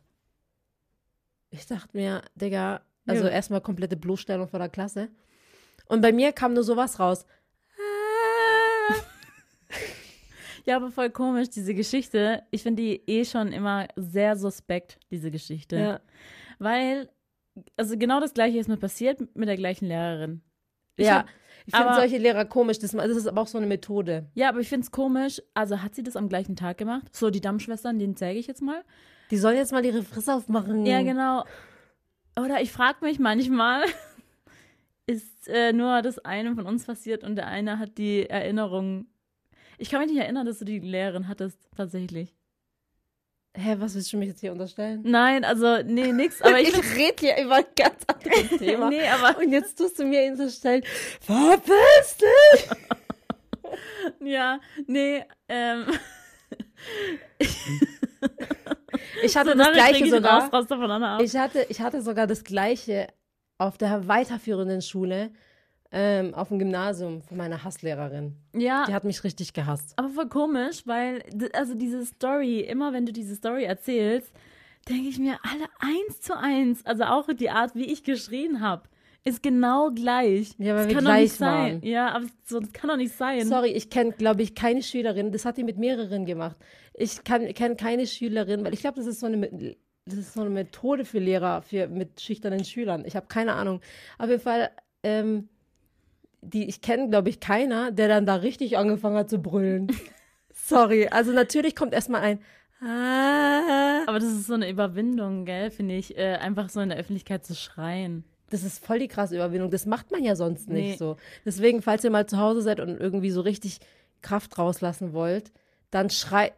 Ich dachte mir, Digga, also Ja. erstmal komplette Bloßstellung vor der Klasse. Und bei mir kam nur sowas raus. Ja, aber voll komisch, diese Geschichte. Ich finde die eh schon immer sehr suspekt, diese Geschichte. Ja. Weil, also genau das Gleiche ist mir passiert mit der gleichen Lehrerin. Ich ja, hab- ich finde solche Lehrer komisch. Das, das ist aber auch so eine Methode. Ja, aber ich finde es komisch. Also hat sie das am gleichen Tag gemacht? So, die Dammschwestern, den zeige ich jetzt mal. Die sollen jetzt mal ihre Fresse aufmachen. Ja, genau. Oder ich frage mich manchmal, ist äh, nur das eine von uns passiert und der eine hat die Erinnerung. Ich kann mich nicht erinnern, dass du die Lehrerin hattest, tatsächlich. Hä, was willst du mich jetzt hier unterstellen? Nein, also, nee, nix, aber ich. ich rede hier über ein ganz anderes Thema. nee, aber. Und jetzt tust du mir ihn zu stellen. Verpiss dich! Ja, nee, ähm. Ich hatte so das gleiche sogar. Raus, raus. Ich hatte, ich hatte sogar das gleiche auf der weiterführenden Schule, ähm, auf dem Gymnasium von meiner Hasslehrerin. ja, Die hat mich richtig gehasst. aber voll komisch, weil, also diese Story, immer wenn du diese Story erzählst, denke ich mir, alle eins zu eins, also auch die Art, wie ich geschrien habe, ist genau gleich. Ja, weil das wir kann doch gleich nicht sein. waren. Ja, aber so, das kann doch nicht sein. Sorry, ich kenne, glaube ich, keine Schülerin. Das hat die mit mehreren gemacht. Ich kenne keine Schülerin, weil ich glaube, das ist so eine das ist so eine Methode für Lehrer, für mit schüchternen Schülern. Ich habe keine Ahnung. Auf jeden Fall, ähm, die, ich kenne, glaube ich, keiner, der dann da richtig angefangen hat zu brüllen. Sorry. Also natürlich kommt erstmal ein Ah. Aber das ist so eine Überwindung, gell, finde ich, äh, einfach so in der Öffentlichkeit zu schreien. Das ist voll die krasse Überwindung. Das macht man ja sonst nicht Nee. so. Deswegen, falls ihr mal zu Hause seid und irgendwie so richtig Kraft rauslassen wollt, dann schreit,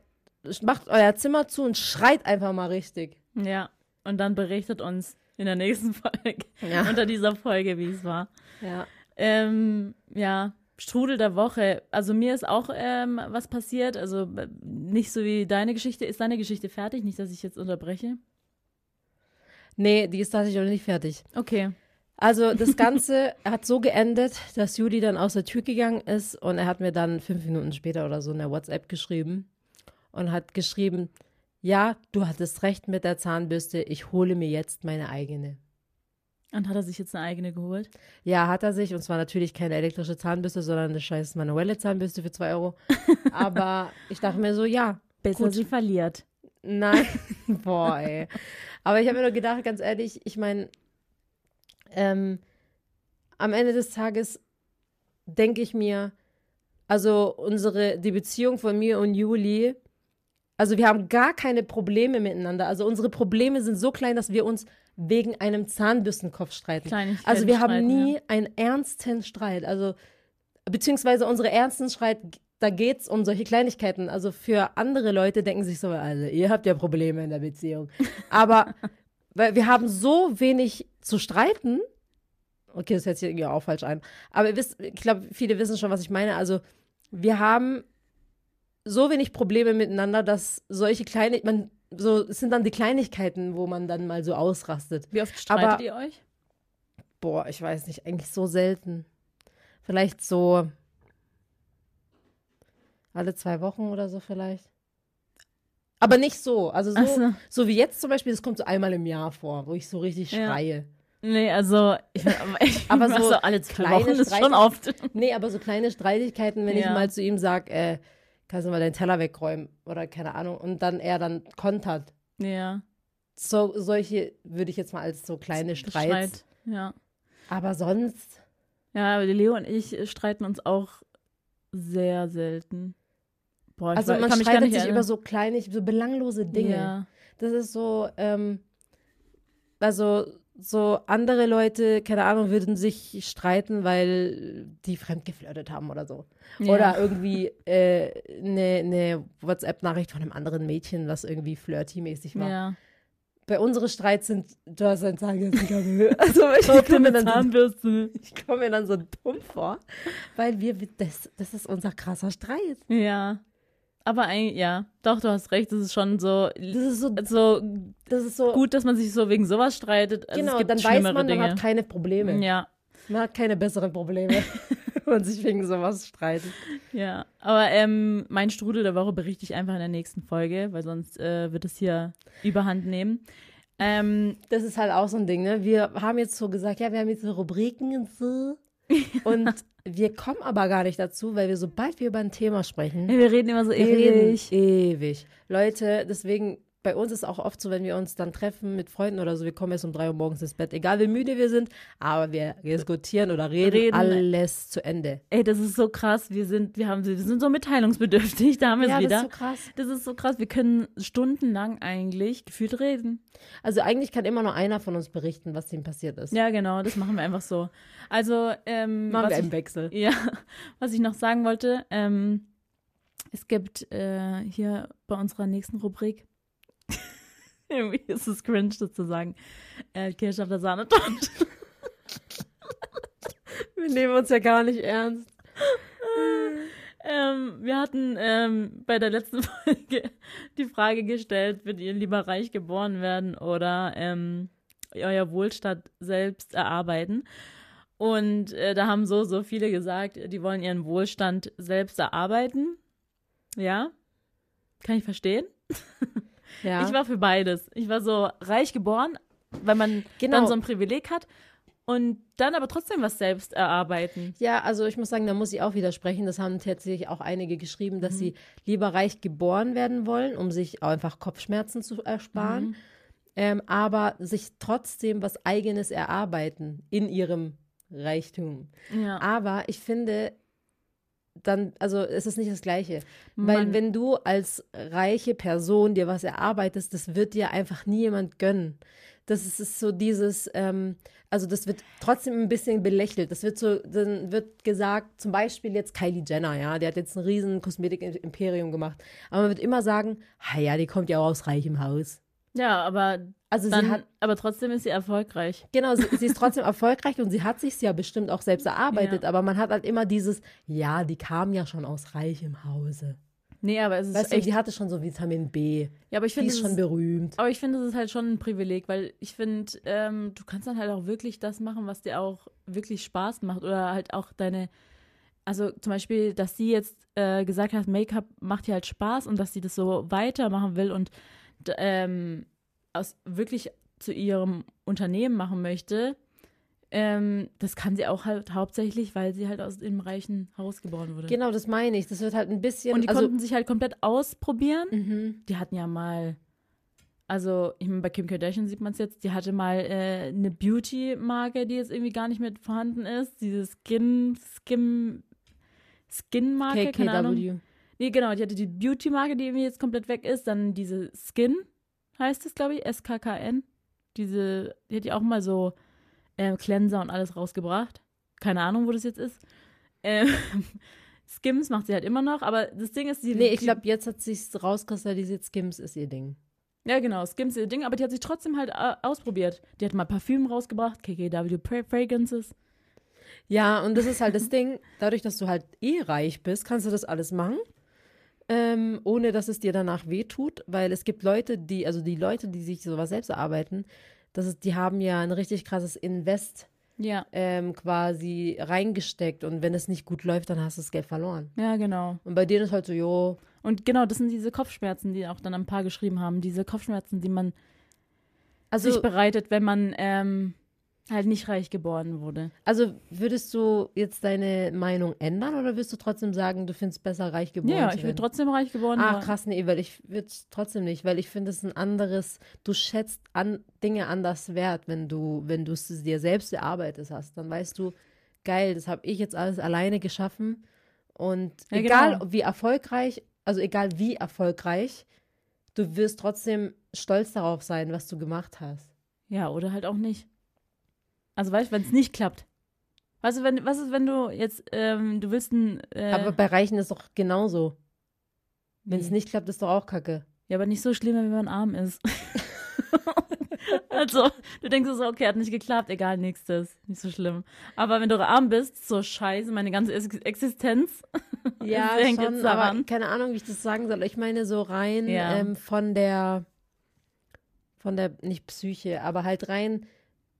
macht euer Zimmer zu und schreit einfach mal richtig. Ja, und dann berichtet uns in der nächsten Folge, Ja. unter dieser Folge, wie es war. Ja. Ähm, ja, Strudel der Woche. Also mir ist auch ähm, was passiert. Also äh, nicht so wie deine Geschichte. Ist deine Geschichte fertig? Nicht, dass ich jetzt unterbreche. Nee, die ist tatsächlich noch nicht fertig. Okay. Also das Ganze hat so geendet, dass Juli dann aus der Tür gegangen ist und er hat mir dann fünf Minuten später oder so in der WhatsApp geschrieben und hat geschrieben, ja, du hattest recht mit der Zahnbürste, ich hole mir jetzt meine eigene. Und hat er sich jetzt eine eigene geholt? Ja, hat er sich. Und zwar natürlich keine elektrische Zahnbürste, sondern eine scheiß manuelle Zahnbürste für zwei Euro. Aber ich dachte mir so, ja, Besser Gut. sie verliert. nein. Boah, ey. Aber ich habe mir nur gedacht, ganz ehrlich, ich meine, ähm, am Ende des Tages denke ich mir, also unsere, die Beziehung von mir und Juli, also wir haben gar keine Probleme miteinander. Also unsere Probleme sind so klein, dass wir uns wegen einem Zahnbürstenkopf streiten. Also wir haben nie ja. einen ernsten Streit. Also beziehungsweise unsere ernsten Streit, da geht es um solche Kleinigkeiten. Also für andere Leute denken sich so, also ihr habt ja Probleme in der Beziehung. Aber weil wir haben so wenig zu streiten. Okay, das hört sich irgendwie auch falsch ein. Aber ihr wisst, ich glaube, viele wissen schon, was ich meine. Also wir haben so wenig Probleme miteinander, dass solche kleine, man, so, es sind dann die Kleinigkeiten, wo man dann mal so ausrastet. Wie oft streitet Aber- ihr euch? Boah, ich weiß nicht, eigentlich so selten. Vielleicht so alle zwei Wochen oder so vielleicht. Aber nicht so. Also so, so. so wie jetzt zum Beispiel, das kommt so einmal im Jahr vor, wo ich so richtig Ja. schreie. Nee, also ich, aber ich Aber mach so alle zwei kleine Wochen ist schon oft. Nee, aber so kleine Streitigkeiten, wenn ich Ja. mal zu ihm sage, äh, kannst du mal deinen Teller wegräumen oder keine Ahnung, und dann er dann kontert. Ja. So, solche würde ich jetzt mal als so kleine Streits. Streit. Ja. Aber sonst, Ja, aber Leo und ich äh, streiten uns auch sehr selten. Boah, also war- man streitet sich über so kleine, so belanglose Dinge. Ja. Das ist so, ähm, also so andere Leute, keine Ahnung, würden sich streiten, weil die fremd geflirtet haben oder so. Ja. Oder irgendwie eine äh, ne, ne WhatsApp-Nachricht von einem anderen Mädchen, was irgendwie flirty-mäßig war. Ja. Bei unseren Streits sind, du hast ein Zahnbürste. Also ich komme mir, dann so- komm mir dann so dumm vor, weil wir, das, das ist unser krasser Streit. Ja. Aber eigentlich, ja, doch, du hast recht, das ist schon so, Das ist so, so das ist so, gut, dass man sich so wegen sowas streitet. Also genau, dann weiß man, Dinge. man hat keine Probleme. Ja, Man hat keine besseren Probleme, wenn man sich wegen sowas streitet. ja. Aber ähm, mein Strudel der Woche berichte ich einfach in der nächsten Folge, weil sonst äh, wird es hier überhand nehmen. Ähm, Das ist halt auch so ein Ding, ne? Wir haben jetzt so gesagt, ja, wir haben jetzt so Rubriken und so. Und wir kommen aber gar nicht dazu, weil wir, sobald wir über ein Thema sprechen, wir reden immer so reden ewig. ewig. Leute, deswegen, bei uns ist auch oft so, wenn wir uns dann treffen mit Freunden oder so, wir kommen erst um drei Uhr morgens ins Bett, egal wie müde wir sind, aber wir diskutieren oder reden, Reden. alles zu Ende. Ey, das ist so krass. Wir sind, wir haben, wir sind so mitteilungsbedürftig. Da haben wir es Ja, das wieder. ist so krass. das ist so krass. Wir können stundenlang eigentlich gefühlt reden. Also eigentlich kann immer nur einer von uns berichten, was ihm passiert ist. Ja, genau. Das machen wir einfach so. Also, ähm, Machen wir einen Wechsel. Ja, was ich noch sagen wollte, ähm, es gibt äh, hier bei unserer nächsten Rubrik, irgendwie ist es cringe, das zu sagen, äh, Kirsch auf der Sahnetorte. Wir nehmen uns ja gar nicht ernst. ähm, wir hatten ähm, bei der letzten Folge die Frage gestellt, würdet ihr lieber reich geboren werden oder ähm, euer Wohlstand selbst erarbeiten? Und äh, da haben so, so viele gesagt, die wollen ihren Wohlstand selbst erarbeiten. Ja, kann ich verstehen. Ja. Ich war für beides. Ich war so reich geboren, weil man Genau. dann so ein Privileg hat und dann aber trotzdem was selbst erarbeiten. Ja, also ich muss sagen, da muss ich auch widersprechen. Das haben tatsächlich auch einige geschrieben, dass sie lieber reich geboren werden wollen, um sich einfach Kopfschmerzen zu ersparen, ähm, aber sich trotzdem was Eigenes erarbeiten in ihrem Reichtum. Ja. Aber ich finde, dann, also es ist nicht das Gleiche. Weil Man- wenn du als reiche Person dir was erarbeitest, das wird dir einfach nie jemand gönnen. Das ist, ist so dieses, ähm, also das wird trotzdem ein bisschen belächelt. Das wird so, dann wird gesagt, zum Beispiel jetzt Kylie Jenner, ja, die hat jetzt ein riesen Kosmetik-Imperium gemacht. Aber man wird immer sagen, ha ja, die kommt ja auch aus reichem Haus. Ja, aber Also dann, sie hat, aber trotzdem ist sie erfolgreich. Genau, sie, sie ist trotzdem erfolgreich und sie hat sich ja bestimmt auch selbst erarbeitet, Ja. aber man hat halt immer dieses, ja, die kam ja schon aus reichem Hause. Nee, aber es ist Weißt du, echt. die hatte schon so Vitamin B. ja, aber ich Die finde ist es schon ist, berühmt. aber ich finde, es ist halt schon ein Privileg, weil ich finde, ähm, du kannst dann halt auch wirklich das machen, was dir auch wirklich Spaß macht oder halt auch deine, also zum Beispiel, dass sie jetzt äh, gesagt hat, Make-up macht ihr halt Spaß und dass sie das so weitermachen will und ähm, aus wirklich zu ihrem Unternehmen machen möchte. Ähm, das kann sie auch halt hauptsächlich, weil sie halt aus dem reichen Haus geboren wurde. Genau, das meine ich. Das wird halt ein bisschen. Und die also, konnten sich halt komplett ausprobieren. mhm. Die hatten ja mal, also ich meine, bei Kim Kardashian sieht man es jetzt, die hatte mal äh, eine Beauty-Marke, die jetzt irgendwie gar nicht mehr vorhanden ist. Diese Skin, Skin, Skin-Marke, keine Ahnung. Nee, genau, die hatte die Beauty-Marke, die irgendwie jetzt komplett weg ist. Dann diese Skin, heißt es, glaube ich, S-K-K-N. Diese, die hat ja auch mal so äh, Cleanser und alles rausgebracht. Keine Ahnung, wo das jetzt ist. Ähm, Skims macht sie halt immer noch, aber das Ding ist, die. Nee, ich glaube, jetzt hat sich rauskristallisiert, Skims ist ihr Ding. Ja, genau, Skims ihr Ding, aber die hat sich trotzdem halt äh, ausprobiert. Die hat mal Parfüm rausgebracht, KKW Fra- Fragrances. Ja, und das ist halt das Ding, dadurch, dass du halt eh reich bist, kannst du das alles machen, ähm, ohne dass es dir danach wehtut, weil es gibt Leute, die, also die Leute, die sich sowas selbst erarbeiten, das ist, die haben ja ein richtig krasses Invest Ja, ähm, quasi reingesteckt und wenn es nicht gut läuft, dann hast du das Geld verloren. ja, genau. Und bei denen ist halt so, jo, Und genau, das sind diese Kopfschmerzen, die auch dann ein paar geschrieben haben. Diese Kopfschmerzen, die man also, sich bereitet, wenn man ähm, halt nicht reich geboren wurde. also würdest du jetzt deine Meinung ändern oder würdest du trotzdem sagen, du findest besser reich geboren Ja, ich würde trotzdem reich geboren Ah, werden. krass, nee, weil ich würde es trotzdem nicht, weil ich finde es ein anderes, du schätzt an, Dinge anders wert, wenn du, wenn du es dir selbst erarbeitet hast. Dann weißt du, geil, das habe ich jetzt alles alleine geschaffen. Und Ja, egal genau. wie erfolgreich, also egal wie erfolgreich, du wirst trotzdem stolz darauf sein, was du gemacht hast. Ja, oder halt auch nicht. Also weißt du, wenn es nicht klappt. Weißt du, wenn, was ist, wenn du jetzt, ähm, du willst ein. Äh, Aber bei Reichen ist doch genauso. Wenn es Wie? nicht klappt, ist doch auch kacke. ja, aber nicht so schlimm, wenn man arm ist. also, du denkst so, okay, hat nicht geklappt, egal, nächstes. Nicht so schlimm. Aber wenn du arm bist, so scheiße, meine ganze Ex- Existenz. Ja, hängt schon, jetzt aber keine Ahnung, wie ich das sagen soll. Ich meine so rein Ja. ähm, von der, von der, nicht Psyche, aber halt rein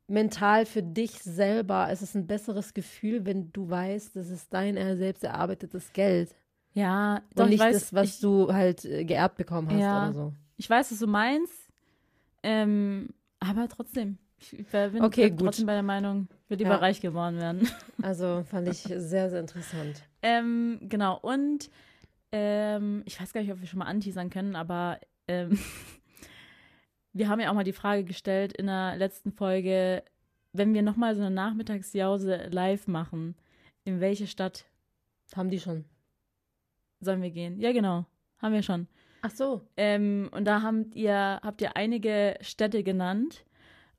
mental für dich selber ist es ein besseres Gefühl, wenn du weißt, das ist dein selbst erarbeitetes Geld. Ja, Und doch, ich nicht weiß, das, was ich, du halt äh, geerbt bekommen hast Ja. oder so. ich weiß, was du meinst. Ähm, aber trotzdem. Ich ich bin Okay, gut. trotzdem bei der Meinung, würde lieber Ja. reich geworden werden. Also fand ich sehr, sehr interessant. Ähm, genau, und ähm, ich weiß gar nicht, ob wir schon mal anteasern können, aber ähm, wir haben ja auch mal die Frage gestellt in der letzten Folge, wenn wir nochmal so eine Nachmittagsjause live machen, in welche Stadt Haben die schon? sollen wir gehen? Ja, genau, haben wir schon. Ach so. Ähm, und da habt ihr, habt ihr einige Städte genannt.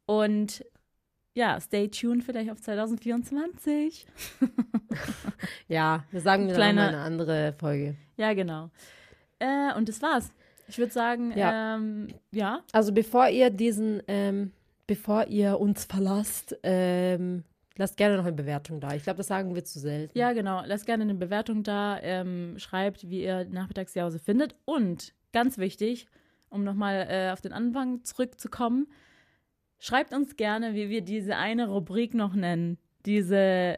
Und ja, stay tuned vielleicht auf 2024. Ja, wir sagen mal eine andere Folge. Ja, genau. Äh, und das war's. Ich würde sagen, Ja. ähm, ja, Also bevor ihr diesen, ähm, bevor ihr uns verlasst, ähm, lasst gerne noch eine Bewertung da. Ich glaube, das sagen wir zu selten. ja, genau. Lasst gerne eine Bewertung da. Ähm, schreibt, wie ihr die Nachmittagsjause findet. Und ganz wichtig, um nochmal äh, auf den Anfang zurückzukommen, schreibt uns gerne, wie wir diese eine Rubrik noch nennen. Diese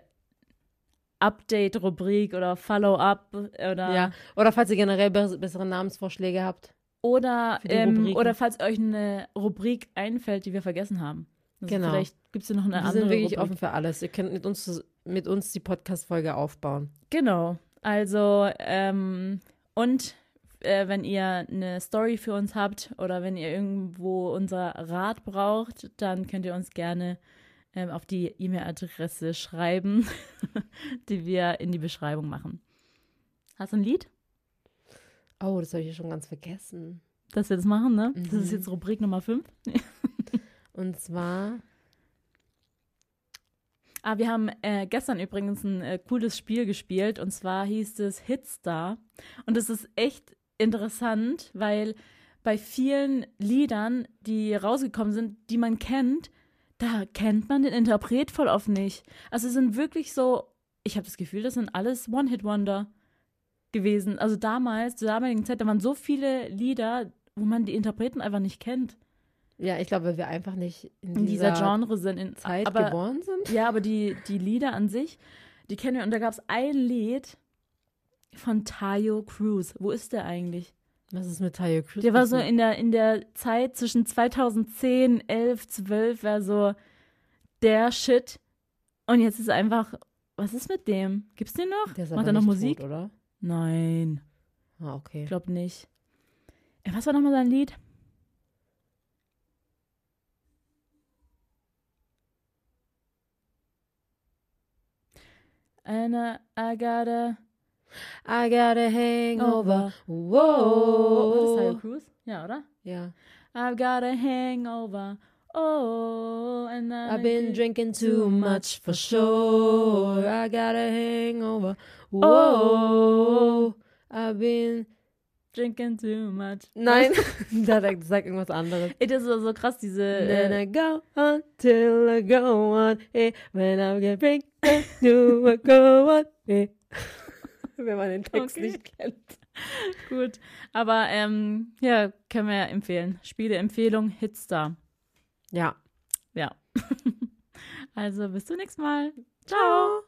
Update-Rubrik oder Follow-up oder Ja. Oder falls ihr generell be bessere Namensvorschläge habt. Oder, ähm, oder falls euch eine Rubrik einfällt, die wir vergessen haben. Also Genau. Vielleicht gibt es noch eine Wir andere sind wirklich Rubrik. offen für alles. Ihr könnt mit uns, mit uns die Podcast-Folge aufbauen. Genau. Also, ähm, und äh, wenn ihr eine Story für uns habt oder wenn ihr irgendwo unser Rat braucht, dann könnt ihr uns gerne ähm, auf die E-Mail-Adresse schreiben, die wir in die Beschreibung machen. Hast du ein Lied, Oh, das habe ich ja schon ganz vergessen. das wir das machen, ne? Das ist Mhm. jetzt Rubrik Nummer 5. Und zwar, Ah, wir haben äh, gestern übrigens ein äh, cooles Spiel gespielt und zwar hieß es Hitstar. Und es ist echt interessant, weil bei vielen Liedern, die rausgekommen sind, die man kennt, da kennt man den Interpret voll oft nicht. Also es sind wirklich so, ich habe das Gefühl, das sind alles One-Hit-Wonder gewesen. Also damals, zur damaligen Zeit, da waren so viele Lieder, wo man die Interpreten einfach nicht kennt. ja, ich glaube, weil wir einfach nicht in dieser, In dieser Genre sind. In, Zeit aber, geboren sind. Ja, aber die, die Lieder an sich, die kennen wir. Und da gab es ein Lied von Tayo Cruz. Wo ist der eigentlich? Was ist mit Tayo Cruz? Der war so in der, in der Zeit zwischen 2010, 11, 12, war so der Shit. Und jetzt ist einfach, was ist mit dem? Gibt's den noch? Der ist Macht er noch Musik? Tot, oder? Nein, Ah, okay. ich glaube nicht. Äh, Was war nochmal sein Lied? And I, I gotta I got a hangover. Oh, das ist Whoa. Cruz? Ja, oder? Ja. I've got a hangover. Oh, and I I've been drinking too much for sure. I got a hangover. Oh. I've been. drinking too much. Nein, da sagt irgendwas anderes. Ey, das ist so krass, diese. Then Äh, I go on till I go on. Hey, when I get drink, do I go on. Hey. Wenn man den Text Okay. nicht kennt. gut. Aber ähm, ja, können wir empfehlen. Spieleempfehlung Hitstar. Ja. Ja. also bis zum nächsten Mal. Ciao.